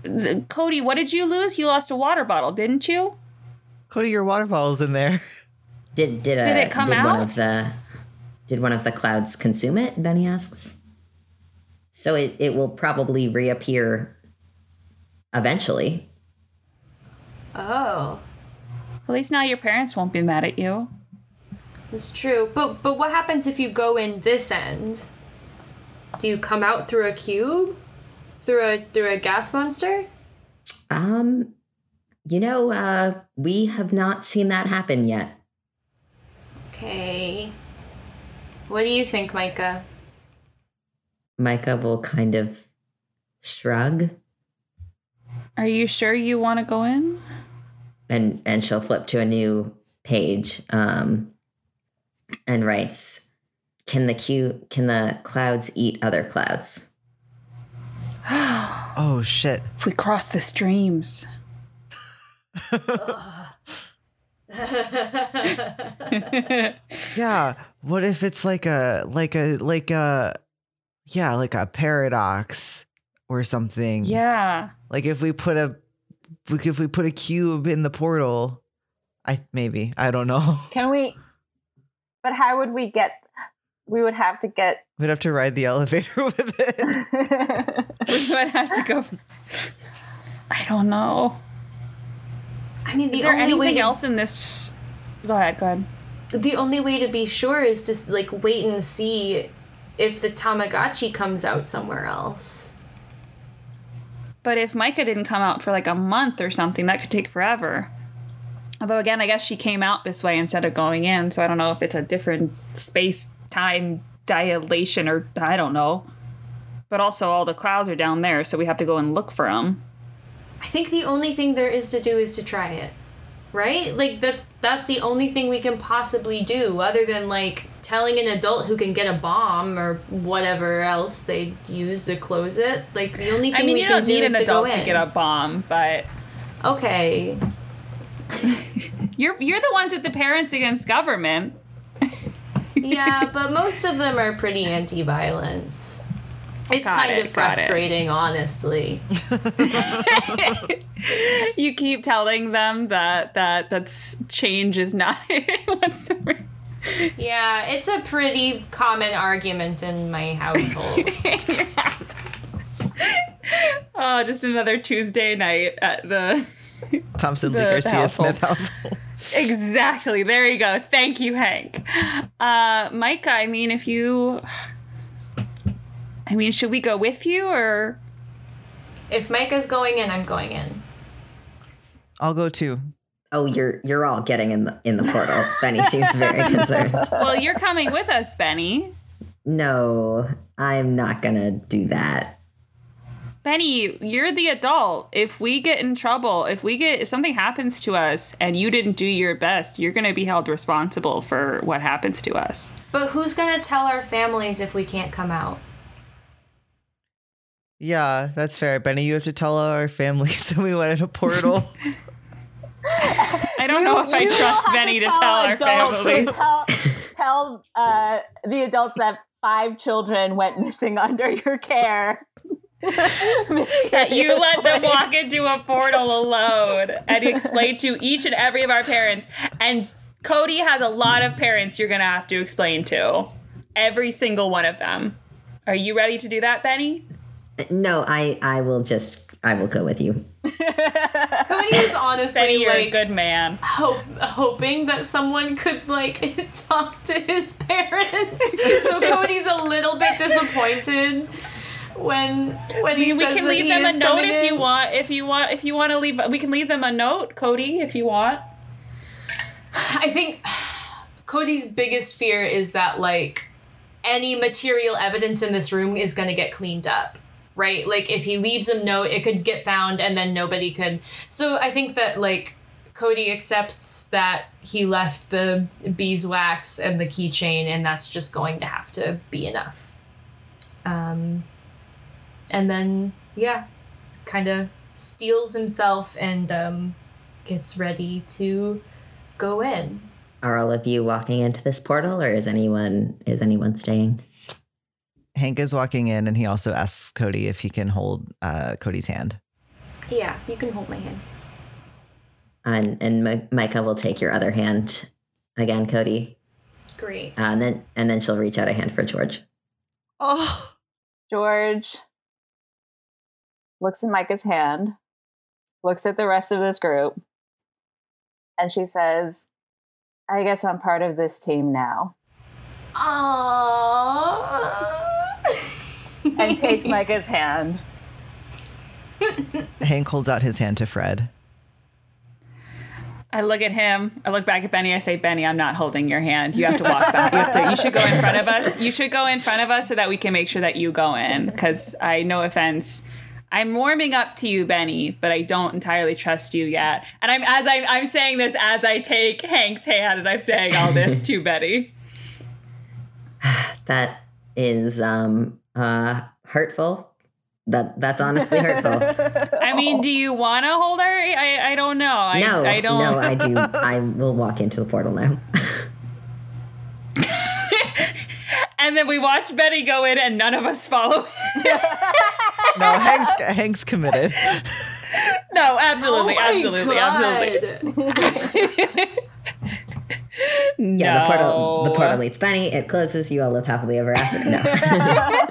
the- Cody, what did you lose? You lost a water bottle, didn't you? Cody, your water bottle's in there. Did did, uh, Did it come did one of the did one of the clouds consume it? Benny asks. So it, it will probably reappear eventually. Oh, At least now your parents won't be mad at you. it's true. But but what happens if you go in this end? Do you come out through a cube? Through a through a gas monster? Um, you know, uh, we have not seen that happen yet. Okay. What do you think, Micah? Micah will kind of shrug Are you sure you want to go in? And and she'll flip to a new page um, and writes, "Can the Q can the clouds eat other clouds?" Oh shit. If we cross the streams. Yeah. What if it's like a like a like a yeah, like a paradox or something. yeah. Like if we put a like if we put a cube in the portal, I maybe. I don't know. Can we? But how would we get? We would have to get. We'd have to ride the elevator with it. We would have to go. I don't know. I mean, the Is there only anything to, else in this? Go ahead, go ahead. the only way to be sure is to like wait and see if the Tamagotchi comes out somewhere else. But if Micah didn't come out for like a month or something, that could take forever. Although, again, I guess she came out this way instead of going in, so I don't know if it's a different space time dilation or I don't know. But also, all the clouds are down there, so we have to go and look for them. I think the only thing there is to do is to try it. Right? Like that's that's the only thing we can possibly do other than like telling an adult who can get a bomb or whatever else they use to close it. Like the only thing I mean, we you can don't do need is an to go in. to get a bomb, but Okay. you're you're the ones with the parents against government. Yeah, but most of them are pretty anti-violence. It's Got kind it, of frustrating, honestly. you keep telling them that that that's change is not what's the word? Yeah, it's a pretty common argument in my household. oh, just another Tuesday night at the Thompson the Lee Garcia household. Smith household. Exactly. There you go. Thank you, Hank. Uh, Micah, I mean, if you. I mean, should we go with you or. if Micah's going in, I'm going in. I'll go too. Oh, you're you're all getting in the in the portal. Benny seems very concerned. Well, you're coming with us, Benny. No, I'm not gonna do that. Benny, you're the adult. If we get in trouble, if we get if something happens to us and you didn't do your best, you're going to be held responsible for what happens to us. But who's gonna tell our families if we can't come out? Yeah, that's fair. Benny, you have to tell our families that we went in a portal. I don't know if I trust Benny to tell our adults- families. Tell, tell uh, the adults that five children went missing under your care. that you let them walk into a portal alone and explain to each and every of our parents. And Cody has a lot of parents you're going to have to explain to. Every single one of them. Are you ready to do that, Benny? No, I I will just I will go with you. Cody was honestly Benny, you're a like good man. hope, hoping that someone could like talk to his parents. so Cody's a little bit disappointed when when he we says can that leave he them a is note coming if you want. If you want, if you want to leave, we can leave them a note, Cody, if you want. I think Cody's biggest fear is that like any material evidence in this room is going to get cleaned up. Right? Like if he leaves a note, it could get found and then nobody could. So I think that like Cody accepts that he left the beeswax and the keychain and that's just going to have to be enough. Um and then yeah, kind of steels himself and um gets ready to go in. Are all of you walking into this portal, or is anyone is anyone staying? Hank is walking in and he also asks Cody if he can hold uh, Cody's hand. Yeah, you can hold my hand. And and Mi- Micah will take your other hand again, Cody, Great. uh, and then and then she'll reach out a hand for George. Oh, George looks at Micah's hand, looks at the rest of this group, and she says, I guess I'm part of this team now. Aww. And takes Micah's hand. Hank holds out his hand to Fred. I look at him. I look back at Benny. I say, Benny, I'm not holding your hand. You have to walk back. You, have to, you should go in front of us. You should go in front of us so that we can make sure that you go in. Because I, no offense, I'm warming up to you, Benny, but I don't entirely trust you yet. And I'm as I'm, I'm saying this as I take Hank's hand, and I'm saying all this to Betty. That is um uh hurtful. That that's honestly hurtful. I mean, do you want to hold her? I, I don't know. I, no, I don't. no, I do. I will walk into the portal now. and then we watch Betty go in, and none of us follow. No, Hank's Hank's committed. no, absolutely, Oh absolutely, God. absolutely. Yeah, the portal the portal meets Benny. It closes. You all live happily ever after. No.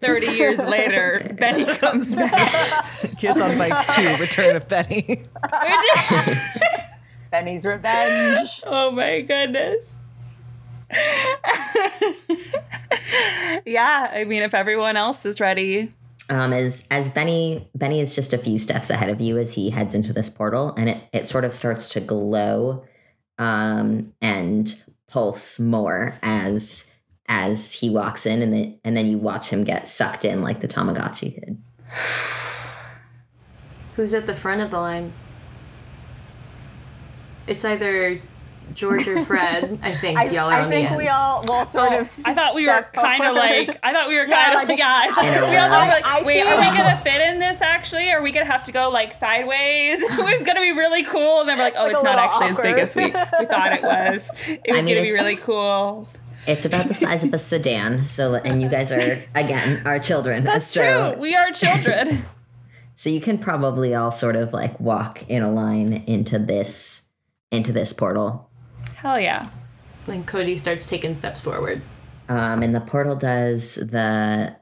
30 years later, Benny comes back. Kids on Bikes 2, Return of Benny. Benny's revenge. oh my goodness. yeah, I mean, if everyone else is ready, um, as as Benny Benny is just a few steps ahead of you as he heads into this portal, and it it sort of starts to glow, um, and pulse more as as he walks in, and then and then you watch him get sucked in like the Tamagotchi did. Who's at the front of the line? It's either George or Fred. I think I, y'all are I on think we all will sort Oh, of. I thought we were kind of like, I thought we were kind of, like- yeah. I thought- we all thought, row. like, I wait, are we feel- gonna fit in this actually? Or are we gonna have to go like sideways? it was gonna be really cool. And then we're like, oh, Like it's not little actually as big as we, we thought it was. It was I mean, gonna be really cool. It's about the size of a sedan. So and you guys are again our children. That's so true. We are children. so you can probably all sort of like walk in a line into this into this portal. Hell yeah. And Cody starts taking steps forward. um, and the portal does the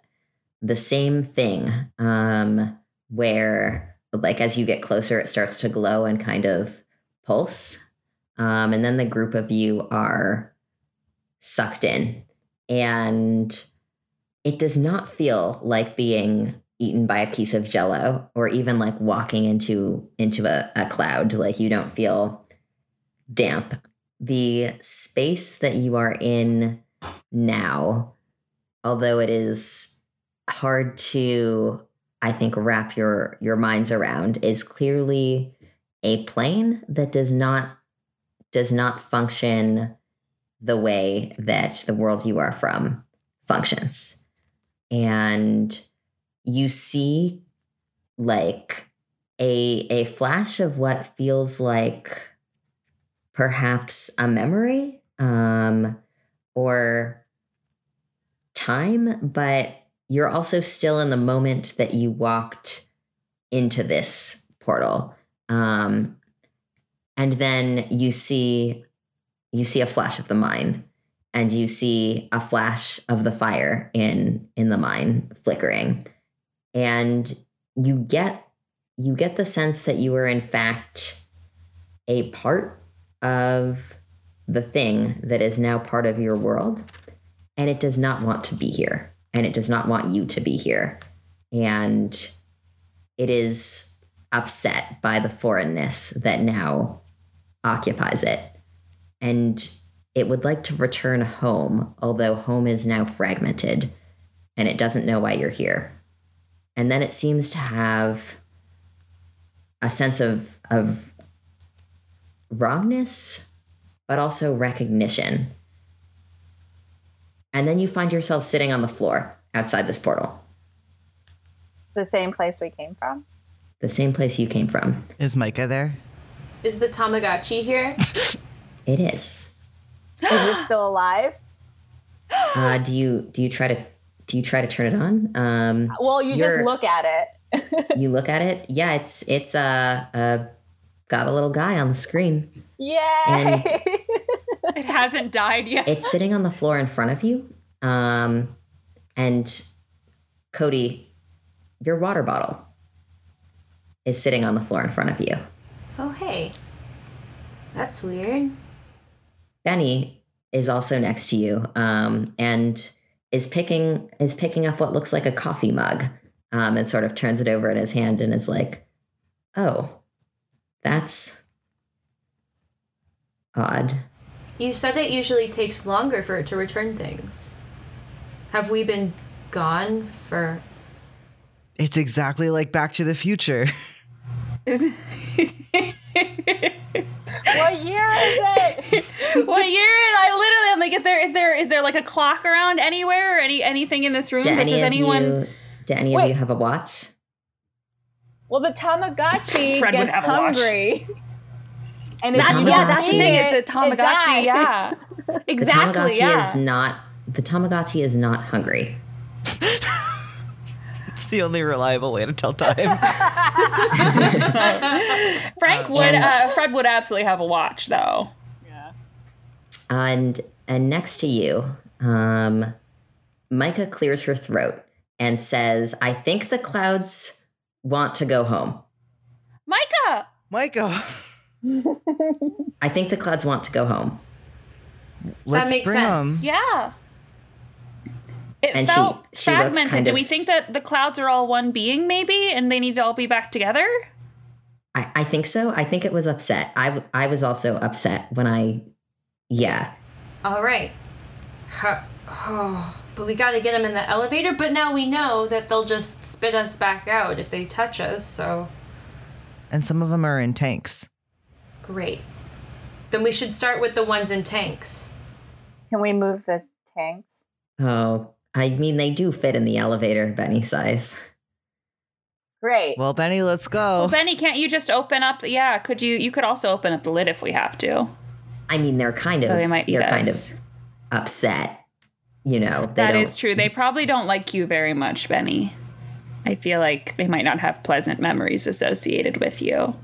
the same thing um, where like as you get closer it starts to glow and kind of pulse um, and then the group of you are sucked in and it does not feel like being eaten by a piece of jello or even like walking into into a, a cloud like you don't feel damp the space that you are in now, although it is hard to I think wrap your your minds around is clearly a plane that does not does not function the way that the world you are from functions. And you see like a a flash of what feels like perhaps a memory um or time but you're also still in the moment that you walked into this portal. Um and then you see you see a flash of the mine and you see a flash of the fire in in the mine flickering. And you get you get the sense that you are in fact a part of the thing that is now part of your world and it does not want to be here and it does not want you to be here. And it is upset by the foreignness that now occupies it. And it would like to return home although home is now fragmented and it doesn't know why you're here. And then it seems to have a sense of of wrongness but also recognition and then you find yourself sitting on the floor outside this portal The same place we came from. the same place you came from Is Micah there? Is the Tamagotchi here? it is Is it still alive? uh, do you do you try to do you try to turn it on um Well, you just look at it. you look at it yeah it's it's uh, uh got a little guy on the screen Yay! And- It hasn't died yet. it's sitting on the floor in front of you. Um, and Cody, your water bottle is sitting on the floor in front of you. oh, hey. That's weird. Benny is also next to you um, and is picking is picking up what looks like a coffee mug um, and sort of turns it over in his hand and is like, "Oh, that's odd." You said it usually takes longer for it to return things. Have we been gone for. It's exactly like Back to the Future. what year is it? what year? Is I literally, I'm like, is there, is there, is there like a clock around anywhere or any anything in this room? Do any does of anyone? you do any of you have a watch? Well, the Tamagotchi Fred gets have a watch. hungry. And it's That's yeah, that's the thing. it, Is the Tamagotchi? it dies. Yeah, The exactly. Tamagotchi yeah. is not the Tamagotchi is not hungry. It's the only reliable way to tell time. Frank would, And- uh, Fred would absolutely have a watch though. Yeah. And and next to you, um, Micah clears her throat and says, "I think the clouds want to go home. Micah, Micah, I think the clouds want to go home." let's makes bring 'em. sense. yeah. It And felt she looks fragmented. kind Do we think that the clouds are all one being, maybe, and they need to all be back together? I, I think so. I think it was upset. I, I was also upset when I, yeah. All right. Huh. Oh, but we gotta get them in the elevator. But now we know that they'll just spit us back out if they touch us. So And some of them are in tanks. great. Then we should start with the ones in tanks. Can we move the tanks? Oh, I mean they do fit in the elevator, Benny size. Great. Well, Benny, let's go. Well, Benny, can't you just open up? The, yeah, could you? You could also open up the lid if we have to. I mean they're kind of So they might they're kind of upset. You know, they That don't, is true. They probably don't like you very much, Benny. I feel like they might not have pleasant memories associated with you.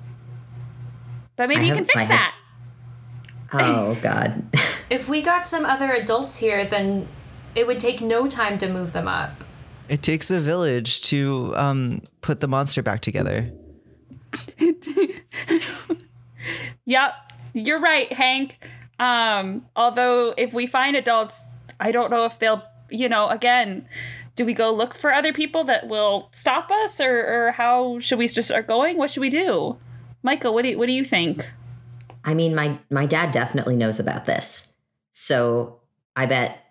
But maybe I you have- can I fix have- that. Oh God. If we got some other adults here, then it would take no time to move them up. It takes a village to um, put the monster back together. Yep, you're right, Hank. Um, although if we find adults, I don't know if they'll, you know, again, do we go look for other people that will stop us, or, or how should we just start going? What should we do, Michael? What do you, what do you think? I mean, my my dad definitely knows about this, so I bet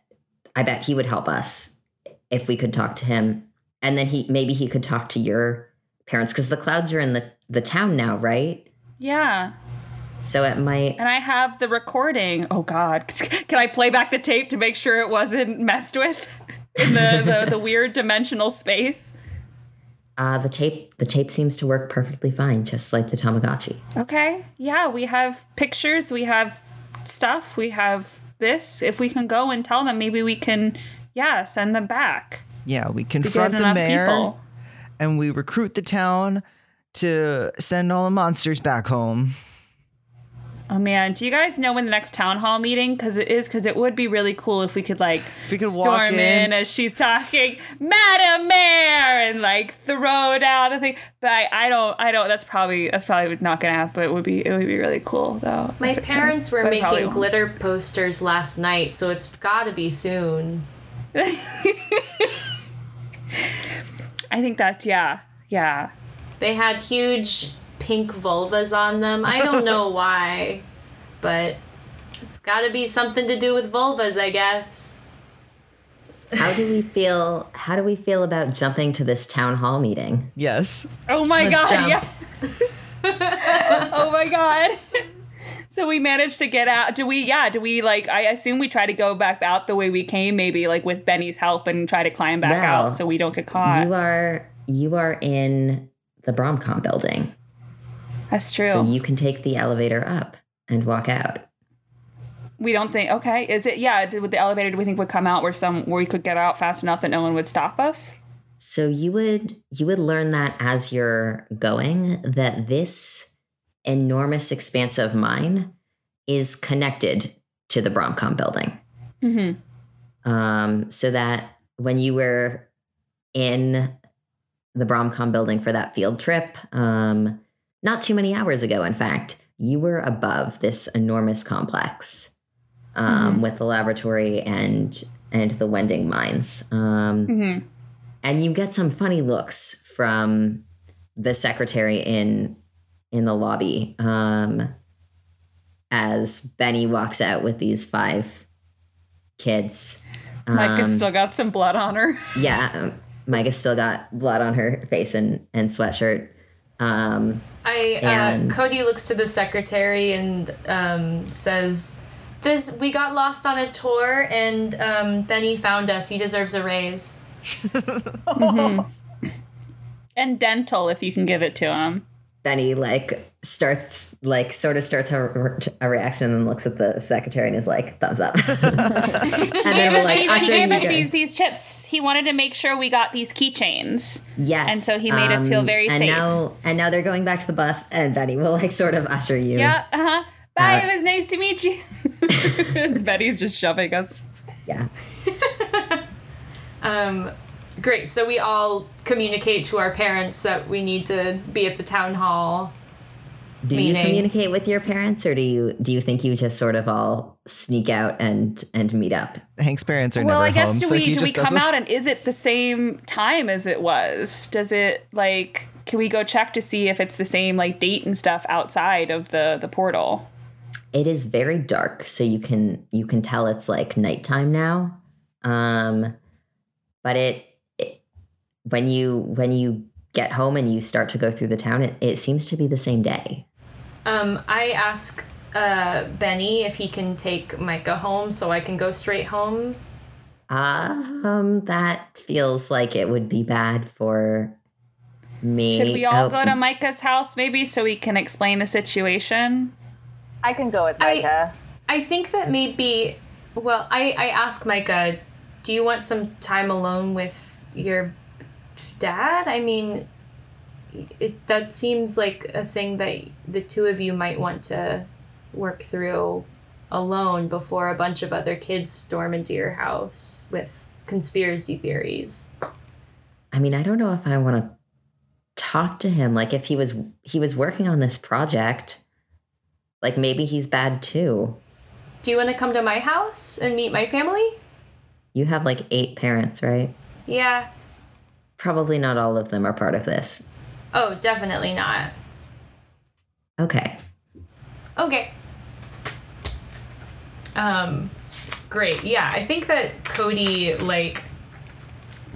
I bet he would help us if we could talk to him and then he maybe he could talk to your parents because the clouds are in the the town now, right? Yeah. So it might. And I have the recording. Oh God, can I play back the tape to make sure it wasn't messed with in the the, the weird dimensional space? Uh, the tape the tape seems to work perfectly fine, just like the Tamagotchi. Okay. Yeah, we have pictures. We have stuff. We have this. If we can go and tell them, maybe we can. Yeah, send them back. Yeah, we to get confront the mayor people. and we recruit the town to send all the monsters back home. Oh man, do you guys know when the next town hall meeting? Because it is. Because it would be really cool if we could like If we could storm walk in. in. as she's talking, Madam Mayor, and like throw down the thing. But I, I don't. I don't. That's probably that's probably not gonna happen. But it would be. It would be really cool though. My If it could. parents were But making glitter posters last night, so it's gotta be soon. I think that's yeah, yeah. They had huge pink vulvas on them. I don't know why, but it's gotta be something to do with vulvas, I guess. How do we feel? How do we feel about jumping to this town hall meeting? Yes. Oh my Let's god, jump. yeah. oh my god. So we managed to get out. Do we? Yeah. Do we like? I assume we try to go back out the way we came, maybe like with Benny's help, and try to climb back Well, out so we don't get caught. You are you are in the Bromcom building, That's true. so you can take the elevator up and walk out. we don't think. Okay, is it? Yeah. Did, with the elevator, do we think would come out where some where we could get out fast enough that no one would stop us? So you would you would learn that as you're going that this enormous expanse of mine is connected to the Bromcom building. Mm-hmm. Um, so that when you were in the Bromcom building for that field trip, um, not too many hours ago, in fact, you were above this enormous complex um, with the laboratory and and the Wending mines. Um, Mm-hmm. and you get some funny looks from the secretary in in the lobby um as benny walks out with these five kids Micah's Um, still got some blood on her. yeah um, micah's still got blood on her face and and sweatshirt um I And- uh, Cody looks to the secretary and um, says, "This we got lost on a tour, and um, Benny found us. He deserves a raise." And dental, if you can give it to him. benny like starts like sort of starts a, a reaction and then looks at the secretary and is like thumbs up and then we're like he usher gave you us guys- these these chips. He wanted to make sure we got these keychains. Yes. um, And so he made us feel very and safe. now and now they're going back to the bus and Betty will like sort of usher you. Yeah, uh huh. Bye, Uh, it was nice to meet you. Betty's just shoving us. Yeah. Um, great. So we all communicate to our parents that we need to be at the town hall. Do you communicate with your parents or do you do you think you just sort of all sneak out and and meet up? Hank's parents are well, never I guess home, do so we he do we just come doesn't. out and is it the same time as it was? Does it like can we go check to see if it's the same like date and stuff outside of the the portal? It is very dark, so you can you can tell it's like nighttime now. Um but it, it when you when you get home and you start to go through the town, it, it seems to be the same day. Um, I ask uh, Benny if he can take Micah home so I can go straight home. Um, that feels like it would be bad for me. Should we all Oh, go to Micah's house maybe so we can explain the situation? I can go with I- Micah. I think that maybe. Well, I I ask Micah, do you want some time alone with your dad? I mean, it that seems like a thing that the two of you might want to work through alone before a bunch of other kids storm into your house with conspiracy theories. I mean, I don't know if I want to talk to him. Like, if he was he was working on this project, like maybe he's bad too. Do you want to come to my house and meet my family? You have like eight parents, right? Yeah. Probably not all of them are part of this. Oh, definitely not. Okay. Okay. Um great. Yeah, I think that Cody like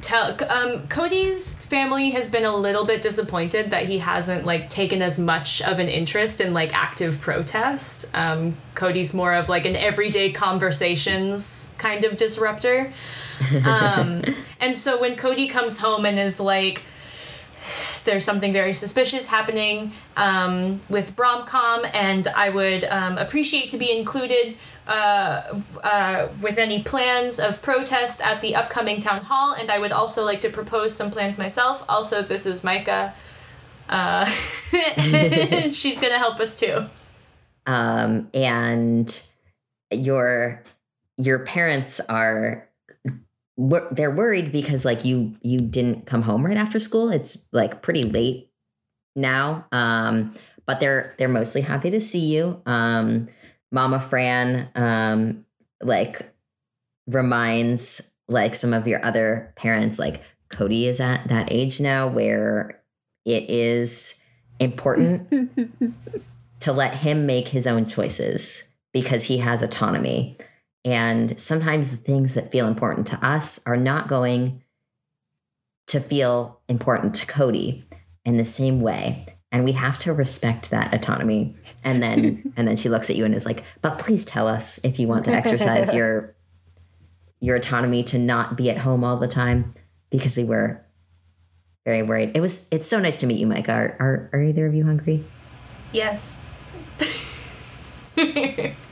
tell um, Cody's family has been a little bit disappointed that he hasn't like taken as much of an interest in like active protest. Um, Cody's more of like an everyday conversations kind of disruptor. Um, and so when Cody comes home and is like, there's something very suspicious happening um, with Bromcom, and I would um, appreciate to be included uh, uh, with any plans of protest at the upcoming town hall, and I would also like to propose some plans myself. Also, this is Micah. Uh, she's gonna help us too. um, and your your parents are they're worried because like you you didn't come home right after school it's like pretty late now um but they're they're mostly happy to see you um mama fran um like reminds like some of your other parents like cody is at that age now where it is important to let him make his own choices because he has autonomy. And sometimes the things that feel important to us are not going to feel important to Cody in the same way. And we have to respect that autonomy. And then and then she looks at you and is like, "But please tell us if you want to exercise your your autonomy to not be at home all the time because we were very worried. It was it's so nice to meet you, Mike. Are are, are either of you hungry? Yes.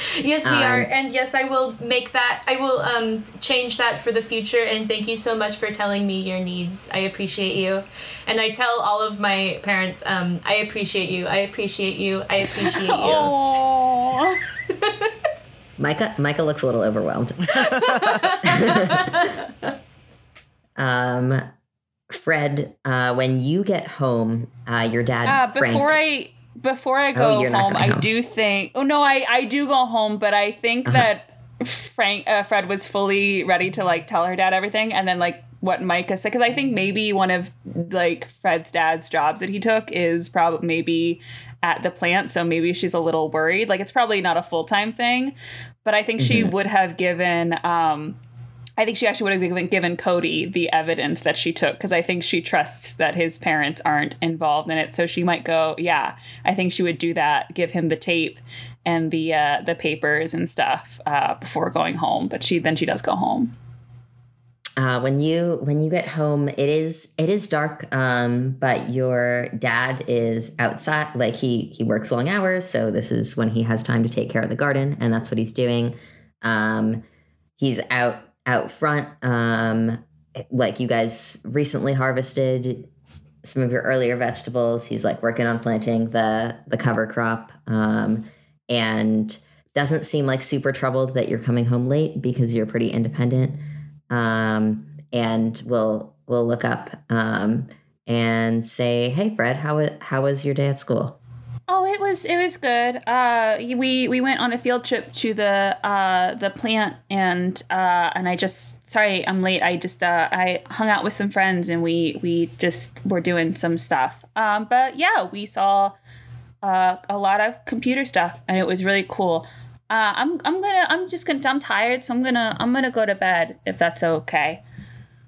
yes, we Um, are, and yes, I will make that. I will um change that for the future. And thank you so much for telling me your needs. I appreciate you, and I tell all of my parents, um, I appreciate you. I appreciate you. I appreciate you. Oh. Micah Micah looks a little overwhelmed. um, Fred, uh, when you get home, uh, your dad Uh, Frank. before I before I Oh, go you're home, I home. do think. Oh no, I I do go home, but I think Uh-huh. that Frank uh, Fred was fully ready to like tell her dad everything, and then like what Micah said, because I think maybe one of like Fred's dad's jobs that he took is probably maybe at the plant, so maybe she's a little worried. Like it's probably not a full time thing, but I think she Mhm. would have given. um I think she actually would have given, Cody the evidence that she took because I think she trusts that his parents aren't involved in it. So she might go, yeah, I think she would do that, give him the tape and the uh, the papers and stuff uh, before going home. But she then she does go home. uh, when you when you get home, it is it is dark. Um, but your dad is outside. Like he he works long hours, so this is when he has time to take care of the garden, and that's what he's doing. Um, he's out out front. Um, like you guys recently harvested some of your earlier vegetables. He's like working on planting the the cover crop, um, and doesn't seem like super troubled that you're coming home late because you're pretty independent. Um, and we'll we'll look up um, and say, "Hey, Fred, how how was your day at school?" Oh, it was it was good. Uh, we we went on a field trip to the uh the plant and uh and I just sorry I'm late. I just uh I hung out with some friends and we we just were doing some stuff. Um, but yeah, we saw uh a lot of computer stuff and it was really cool. Uh, I'm I'm gonna I'm just gonna I'm tired, so I'm gonna I'm gonna go to bed if that's okay.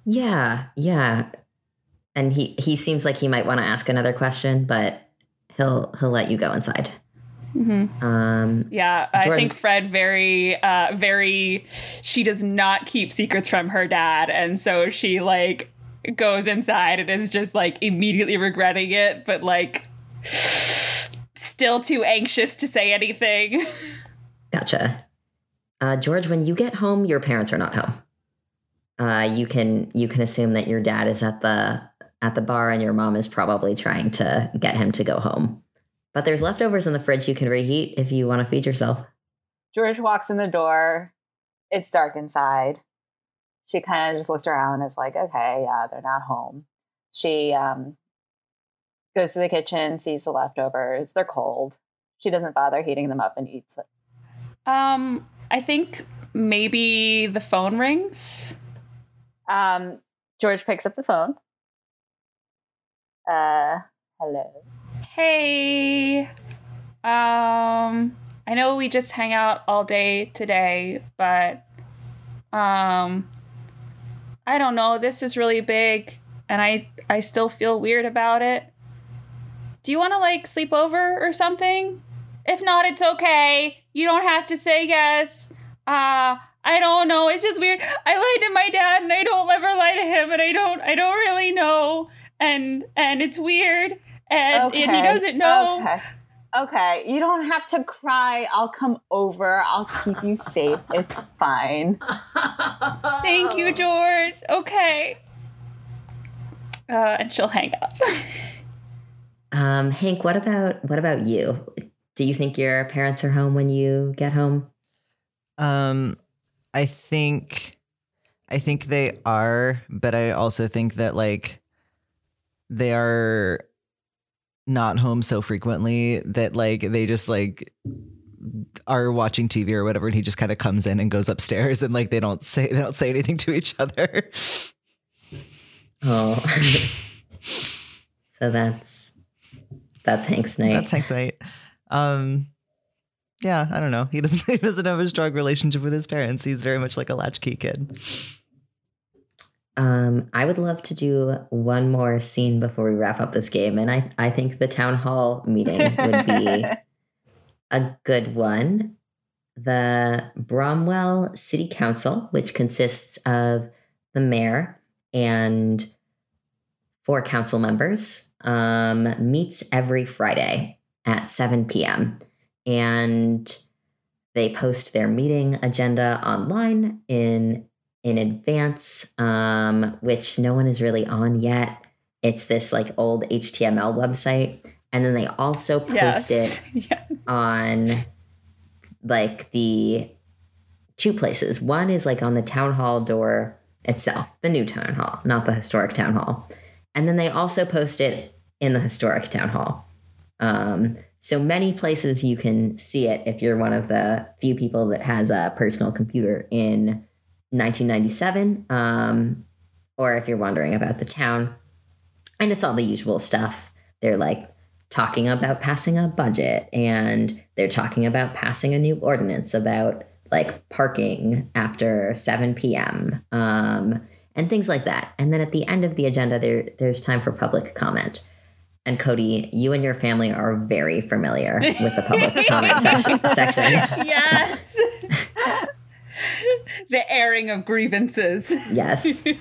Yeah, yeah. And he he seems like he might want to ask another question, but he'll he'll let you go inside. Mm-hmm. Um, Yeah, I Jordan- think Fred very uh very she does not keep secrets from her dad and so she like goes inside and is just like immediately regretting it but like still too anxious to say anything. Gotcha. Uh, George, when you get home, your parents are not home. Uh, you can you can assume that your dad is at the at the bar and your mom is probably trying to get him to go home. But there's leftovers in the fridge you can reheat if you want to feed yourself. George walks in the door. It's dark inside. She kind of just looks around and is like, okay, yeah, they're not home. She um, goes to the kitchen, sees the leftovers. They're cold. She doesn't bother heating them up and eats it. Um I think maybe the phone rings. Um, George picks up the phone. Uh, hello. Hey. Um I know we just hang out all day today, but um I don't know, this is really big and I I still feel weird about it. Do you want to like sleep over or something? If not, it's okay. You don't have to say yes. Uh I don't know. It's just weird. I lied to my dad and I don't ever lie to him and I don't I don't really know. And and it's weird. And, and he doesn't know. Okay. Okay, you don't have to cry. I'll come over. I'll keep you safe. It's fine. Thank you, George. Okay. Uh, and she'll hang up. Um, Hank, what about what about you? Do you think your parents are home when you get home? Um, I think, I think they are, but I also think that like they are not home so frequently that like they just like are watching TV or whatever, and he just kind of comes in and goes upstairs, and like they don't say they don't say anything to each other. Oh, so that's that's Hank's night. That's Hank's night. Um, yeah, I don't know. He doesn't he doesn't have a strong relationship with his parents. He's very much like a latchkey kid. Um, I would love to do one more scene before we wrap up this game, and I I think the town hall meeting would be a good one. The Bromwell City Council, which consists of the mayor and four council members, um, meets every Friday at 7 p.m. And they post their meeting agenda online in in advance, um, which no one is really on yet. It's this like old HTML website. And then they also post it yeah. on like the two places. One is like on the town hall door itself, the new town hall, not the historic town hall. And then they also post it in the historic town hall. Um, so many places you can see it if you're one of the few people that has a personal computer in 1997, um, or if you're wondering about the town. And it's all the usual stuff. They're like talking about passing a budget and they're talking about passing a new ordinance about like parking after 7 p.m. Um, and things like that. And then at the end of the agenda, there there's time for public comment. And Cody, you and your family are very familiar with the public comment section, section. Yes. the airing of grievances. Yes.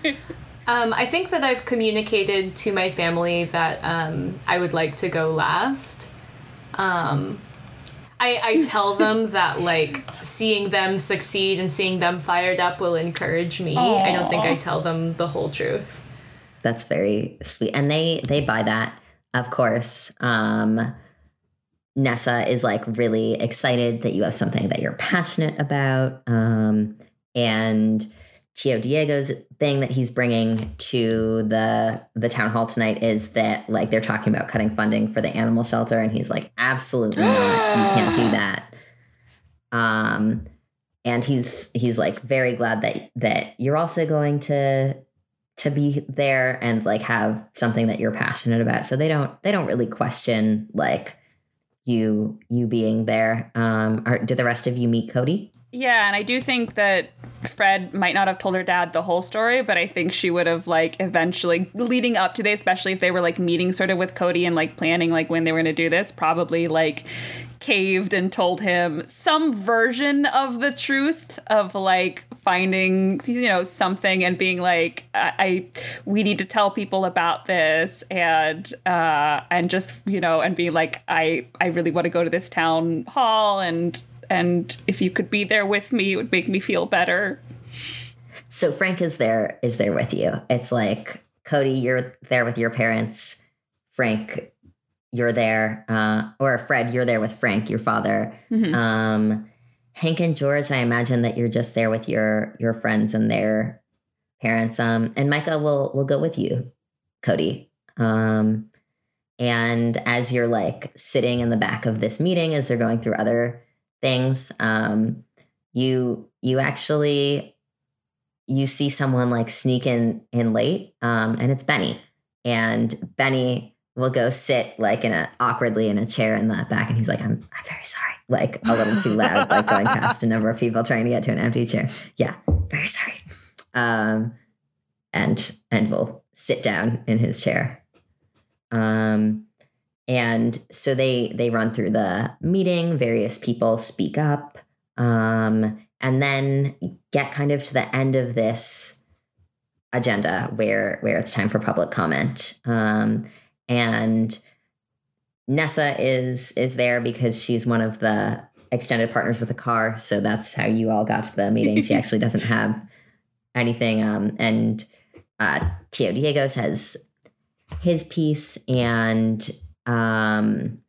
Um, I think that I've communicated to my family that um, I would like to go last. Um, I, I tell them that like seeing them succeed and seeing them fired up will encourage me. I don't think I tell them the whole truth. That's very sweet. And they they buy that, of course. Um Nessa is like really excited that you have something that you're passionate about. Um and Tio Diego's thing that he's bringing to the the town hall tonight is that like they're talking about cutting funding for the animal shelter and he's like absolutely not you can't do that um and he's he's like very glad that that you're also going to to be there and like have something that you're passionate about so they don't they don't really question like you you being there. Um are, did the rest of you meet Cody? Yeah, and I do think that Fred might not have told her dad the whole story, but I think she would have like eventually leading up to this, especially if they were like meeting sort of with Cody and like planning like when they were going to do this, probably like caved and told him some version of the truth of like finding you know something and being like I, I we need to tell people about this and uh and just you know and be like I I really want to go to this town hall and and if you could be there with me it would make me feel better So Frank is there is there with you. It's like Cody, you're there with your parents. Frank, you're there, uh, or Fred, you're there with Frank, your father. Mhm. Um, Hank and George, I imagine that you're just there with your your friends and their parents. Um, and Micah will will go with you, Cody. Um, and as you're like sitting in the back of this meeting, as they're going through other things, um, you you actually you see someone like sneak in in late um, and it's benny and benny will go sit like in a awkwardly in a chair in the back and he's like i'm, I'm very sorry like a little too loud like going past a number of people trying to get to an empty chair yeah very sorry um, and and will sit down in his chair. Um, and so they they run through the meeting. Various people speak up, um, and then get kind of to the end of this agenda where where it's time for public comment. Um, and Nessa is is there because she's one of the extended partners with the car. So that's how you all got to the meeting. She actually doesn't have anything. Um, and uh, Tio Diego says his piece, and um,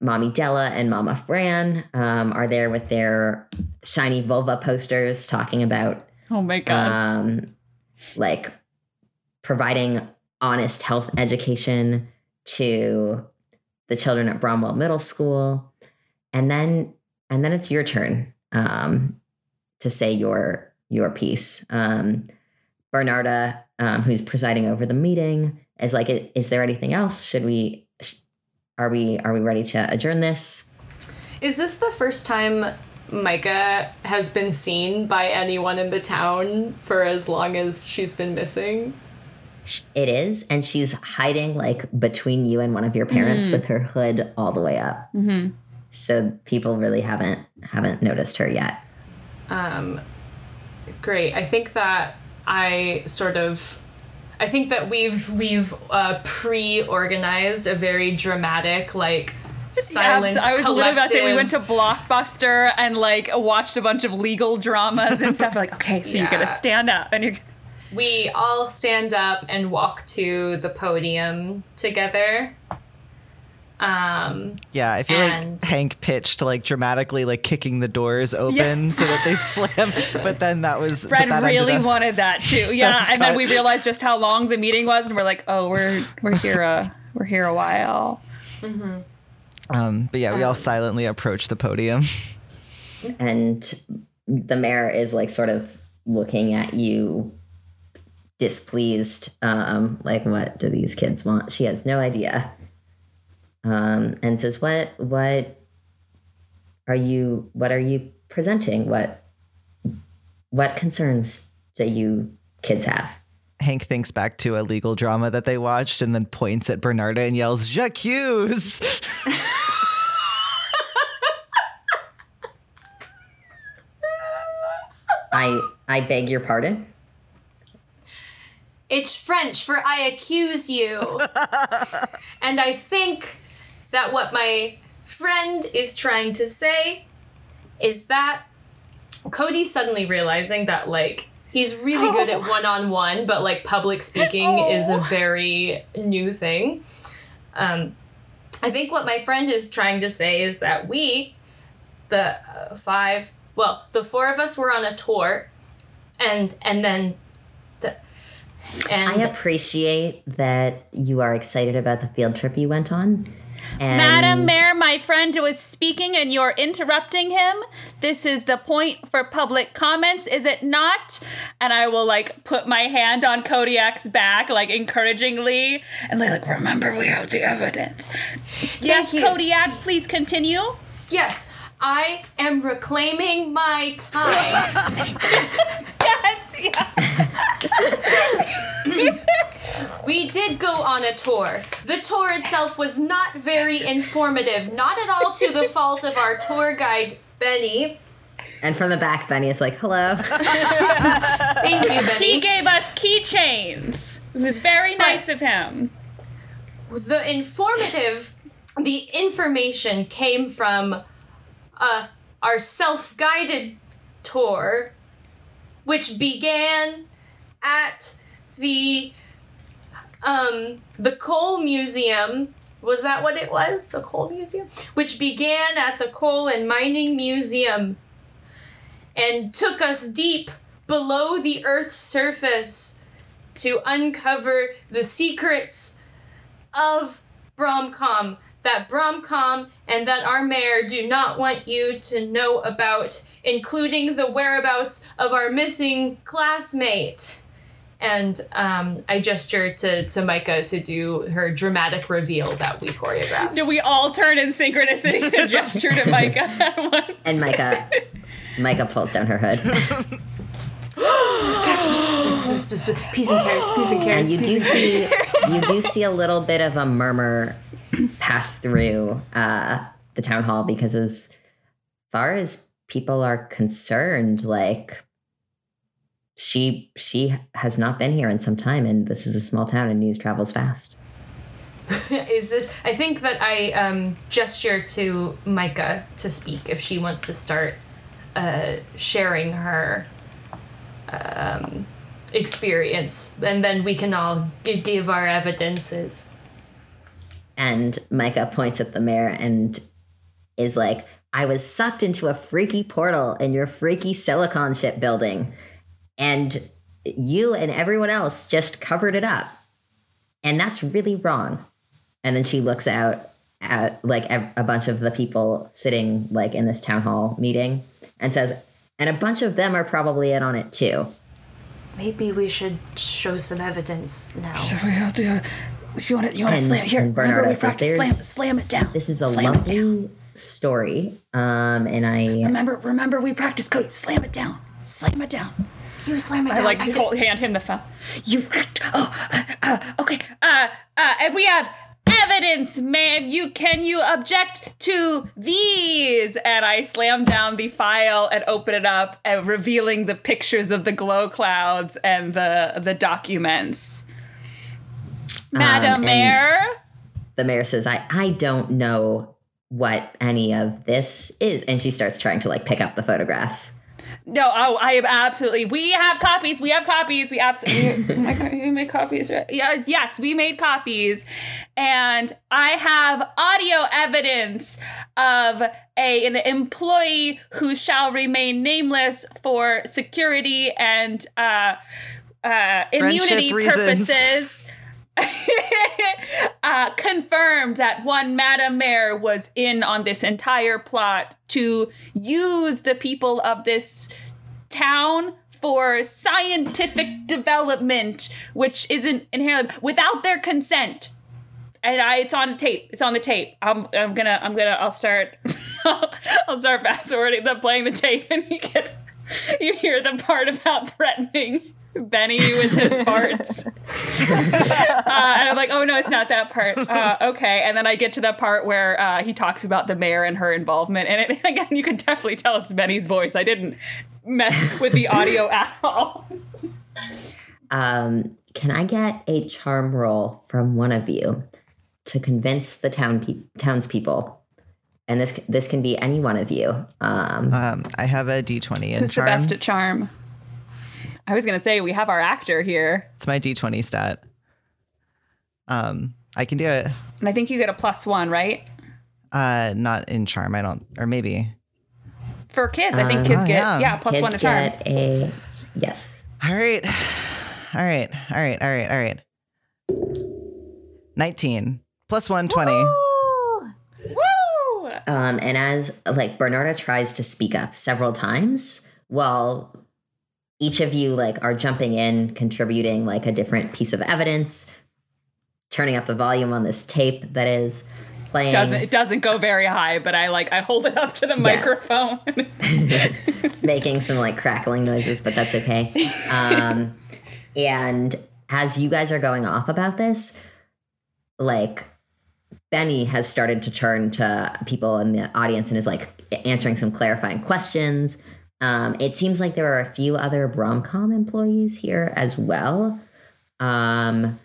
Mommy Della and Mama Fran um, are there with their shiny vulva posters talking about Oh my god. um, like providing honest health education to the children at Bromwell Middle School, and then and then it's your turn um, to say your your piece. Um, Bernarda, um, who's presiding over the meeting, is like, "Is there anything else? Should we? Are we are we ready to adjourn this?" Is this the first time Micah has been seen by anyone in the town for as long as she's been missing? Sh- It is, and she's hiding like between you and one of your parents with her hood all the way up. hmm So people really haven't haven't noticed her yet. Um, great. I think that I sort of, I think that we've we've uh, pre-organized a very dramatic like silent I was literally about to say we went to Blockbuster and like watched a bunch of legal dramas and stuff. Like, okay, so you're gonna stand up and you're we all stand up and walk to the podium together. Um, Yeah, I feel And- like Hank pitched like dramatically like kicking the doors open so that they slam, but then that was but Fred that really up- wanted that too. Yeah, and then we realized just how long the meeting was, and we're like, oh, we're we're here a we're here a while. Um, but yeah, we all silently approach the podium. And the mayor is like sort of looking at you displeased. Um, like what do these kids want? She has no idea. Um, and says, What what are you what are you presenting? What what concerns do you kids have? Hank thinks back to a legal drama that they watched and then points at Bernarda and yells, J'accuse! I I beg your pardon. It's French for I accuse you. and I think that what my friend is trying to say is that Cody suddenly realizing that, like, he's really good at one on one, but, like, public speaking is a very new thing. Um, I think what my friend is trying to say is that we, the uh, five, well, the four of us were on a tour, and and then the and I appreciate that you are excited about the field trip you went on. And Madam Mayor, my friend was speaking and you're interrupting him. This is the point for public comments, is it not? And I will like put my hand on Kodiak's back, like encouragingly, and like, like remember we have the evidence. yes, you. Kodiak, please continue. Yes, I am reclaiming my time. Yes, yeah. we did go on a tour. The tour itself was not very informative, not at all to the fault of our tour guide, Benny. and from the back, Benny is like, "Hello." Thank you, Benny. He gave us keychains. It was very nice of him. the informative, the information came from uh, our self guided tour, which began at the um the coal museum. Was that what it was? The coal museum? Which began at the coal and mining museum and took us deep below the earth's surface to uncover the secrets of Bromcom that Bromcom and that our mayor do not want you to know about, including the whereabouts of our missing classmate. And um, I gesture to, to Micah to do her dramatic reveal that we choreographed. Do we all turn in synchronicity and gesture to Micah at once? And Micah, Micah pulls down her hood. Peas and carrots, peas and carrots. and you do see you do see a little bit of a murmur pass through uh, the town hall because as far as people are concerned, like she she has not been here in some time, and this is a small town, and news travels fast. is this i think that i um, gesture to micah to speak if she wants to start uh, sharing her um, experience and then we can all g- give our evidences And Micah points at the mayor and is like, I was sucked into a freaky portal in your freaky silicon ship building. And you and everyone else just covered it up. And that's really wrong. And then she looks out at like a bunch of the people sitting like in this town hall meeting and says, and a bunch of them are probably in on it too. maybe we should show some evidence now If you want to, you want to And- slam here. and Remember Bernarda we says practiced slam, slam it down. This is a slam down. lovely story. Um, and I Remember, remember we practiced Cody. Slam it down. Slam it down. you slam it I down like I hold, hand him the phone. You oh uh, uh, okay. Uh uh and we have evidence, ma'am. You can you object to these? And I slam down the file and open it up and revealing the pictures of the glow clouds and the the documents. Madam um, and- Mayor. the mayor says, I, I don't know what any of this is. And she starts trying to like pick up the photographs. No, oh, I am absolutely. We have copies. We have copies. We absolutely. oh god, you made copies, right? Yeah, yes, we made copies, and I have audio evidence of a an employee who shall remain nameless for security and uh, uh, immunity purposes. uh, confirmed that one Madam Mayor was in on this entire plot to use the people of this town for scientific development, which isn't inherently without their consent. And I, it's on tape. It's on the tape. I'm, I'm gonna, I'm gonna, I'll start, I'll start fast forwarding the playing the tape, and you get, you hear the part about threatening Benny with his parts. uh, and I'm like, oh no, it's not that part. Uh, okay, and then I get to the part where uh, he talks about the mayor and her involvement, and it, again, you can definitely tell it's Benny's voice. I didn't mess with the audio at all. Um, can I get a charm roll from one of you to convince the town pe- townspeople? And this this can be any one of you. Um, Um, I have a D20 in Who's charm. the best at charm? I was gonna say we have our actor here, it's my D20 stat. Um, I can do it. and I think you get a plus one, right? Uh, not in charm. I don't, or maybe. For kids, I think Um, kids oh, get yeah. yeah, plus kids one to charm. get a yes. All right, all right, all right, all right, all right. Nineteen plus plus one twenty. 20. Woo! Um, and as like Bernarda tries to speak up several times, while each of you like are jumping in, contributing like a different piece of evidence, turning up the volume on this tape that is playing. Doesn't it doesn't go very high, but I like I hold it up to the microphone. it's making some like crackling noises, but that's okay. Um, and as you guys are going off about this, like Benny has started to turn to people in the audience and is like answering some clarifying questions. Um, it seems like there are a few other Bromcom employees here as well, um,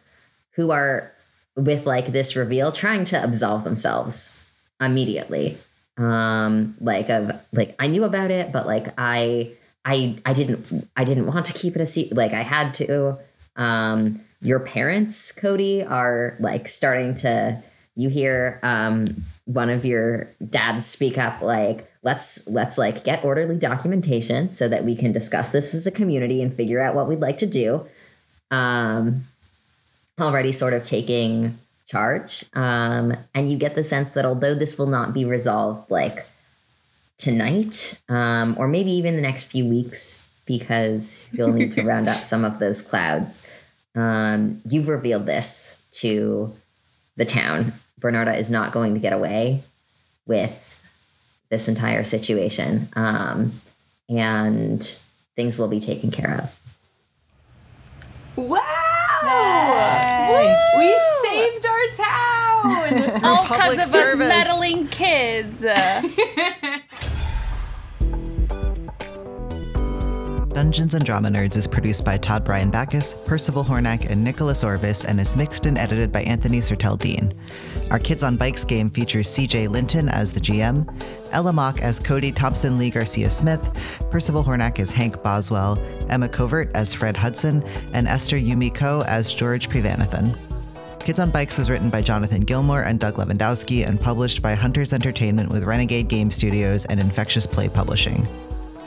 who are with like this reveal trying to absolve themselves immediately. Um like of like i knew about it but like i i i didn't i didn't want to keep it a secret like i had to. Um your parents cody are like starting to you hear um one of your dads speak up like let's let's like get orderly documentation so that we can discuss this as a community and figure out what we'd like to do um already sort of taking charge. Um, and you get the sense that although this will not be resolved like tonight, um, or maybe even the next few weeks, because you'll need to round up some of those clouds, um, you've revealed this to the town. Bernarda is not going to get away with this entire situation. Um, and things will be taken care of. Wow! We saved our town! All because of service. us meddling kids. Dungeons and Drama Nerds is produced by Todd Bryan Backus, Percival Hornack, and Nicholas Orvis, and is mixed and edited by Anthony Sertel Dean. Our Kids on Bikes game features CJ Linton as the GM, Ella Mock as Cody Thompson Lee Garcia Smith, Percival Hornack as Hank Boswell, Emma Covert as Fred Hudson, and Esther Yumi Ko as George Privanathan. Kids on Bikes was written by Jonathan Gilmore and Doug Levandowski and published by Hunters Entertainment with Renegade Game Studios and Infectious Play Publishing.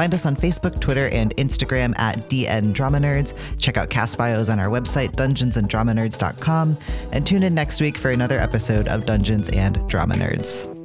Find us on Facebook, Twitter, and Instagram at DN Drama Nerds. Check out cast bios on our website, dungeonsanddramanerds.com, and tune in next week for another episode of Dungeons and Drama Nerds.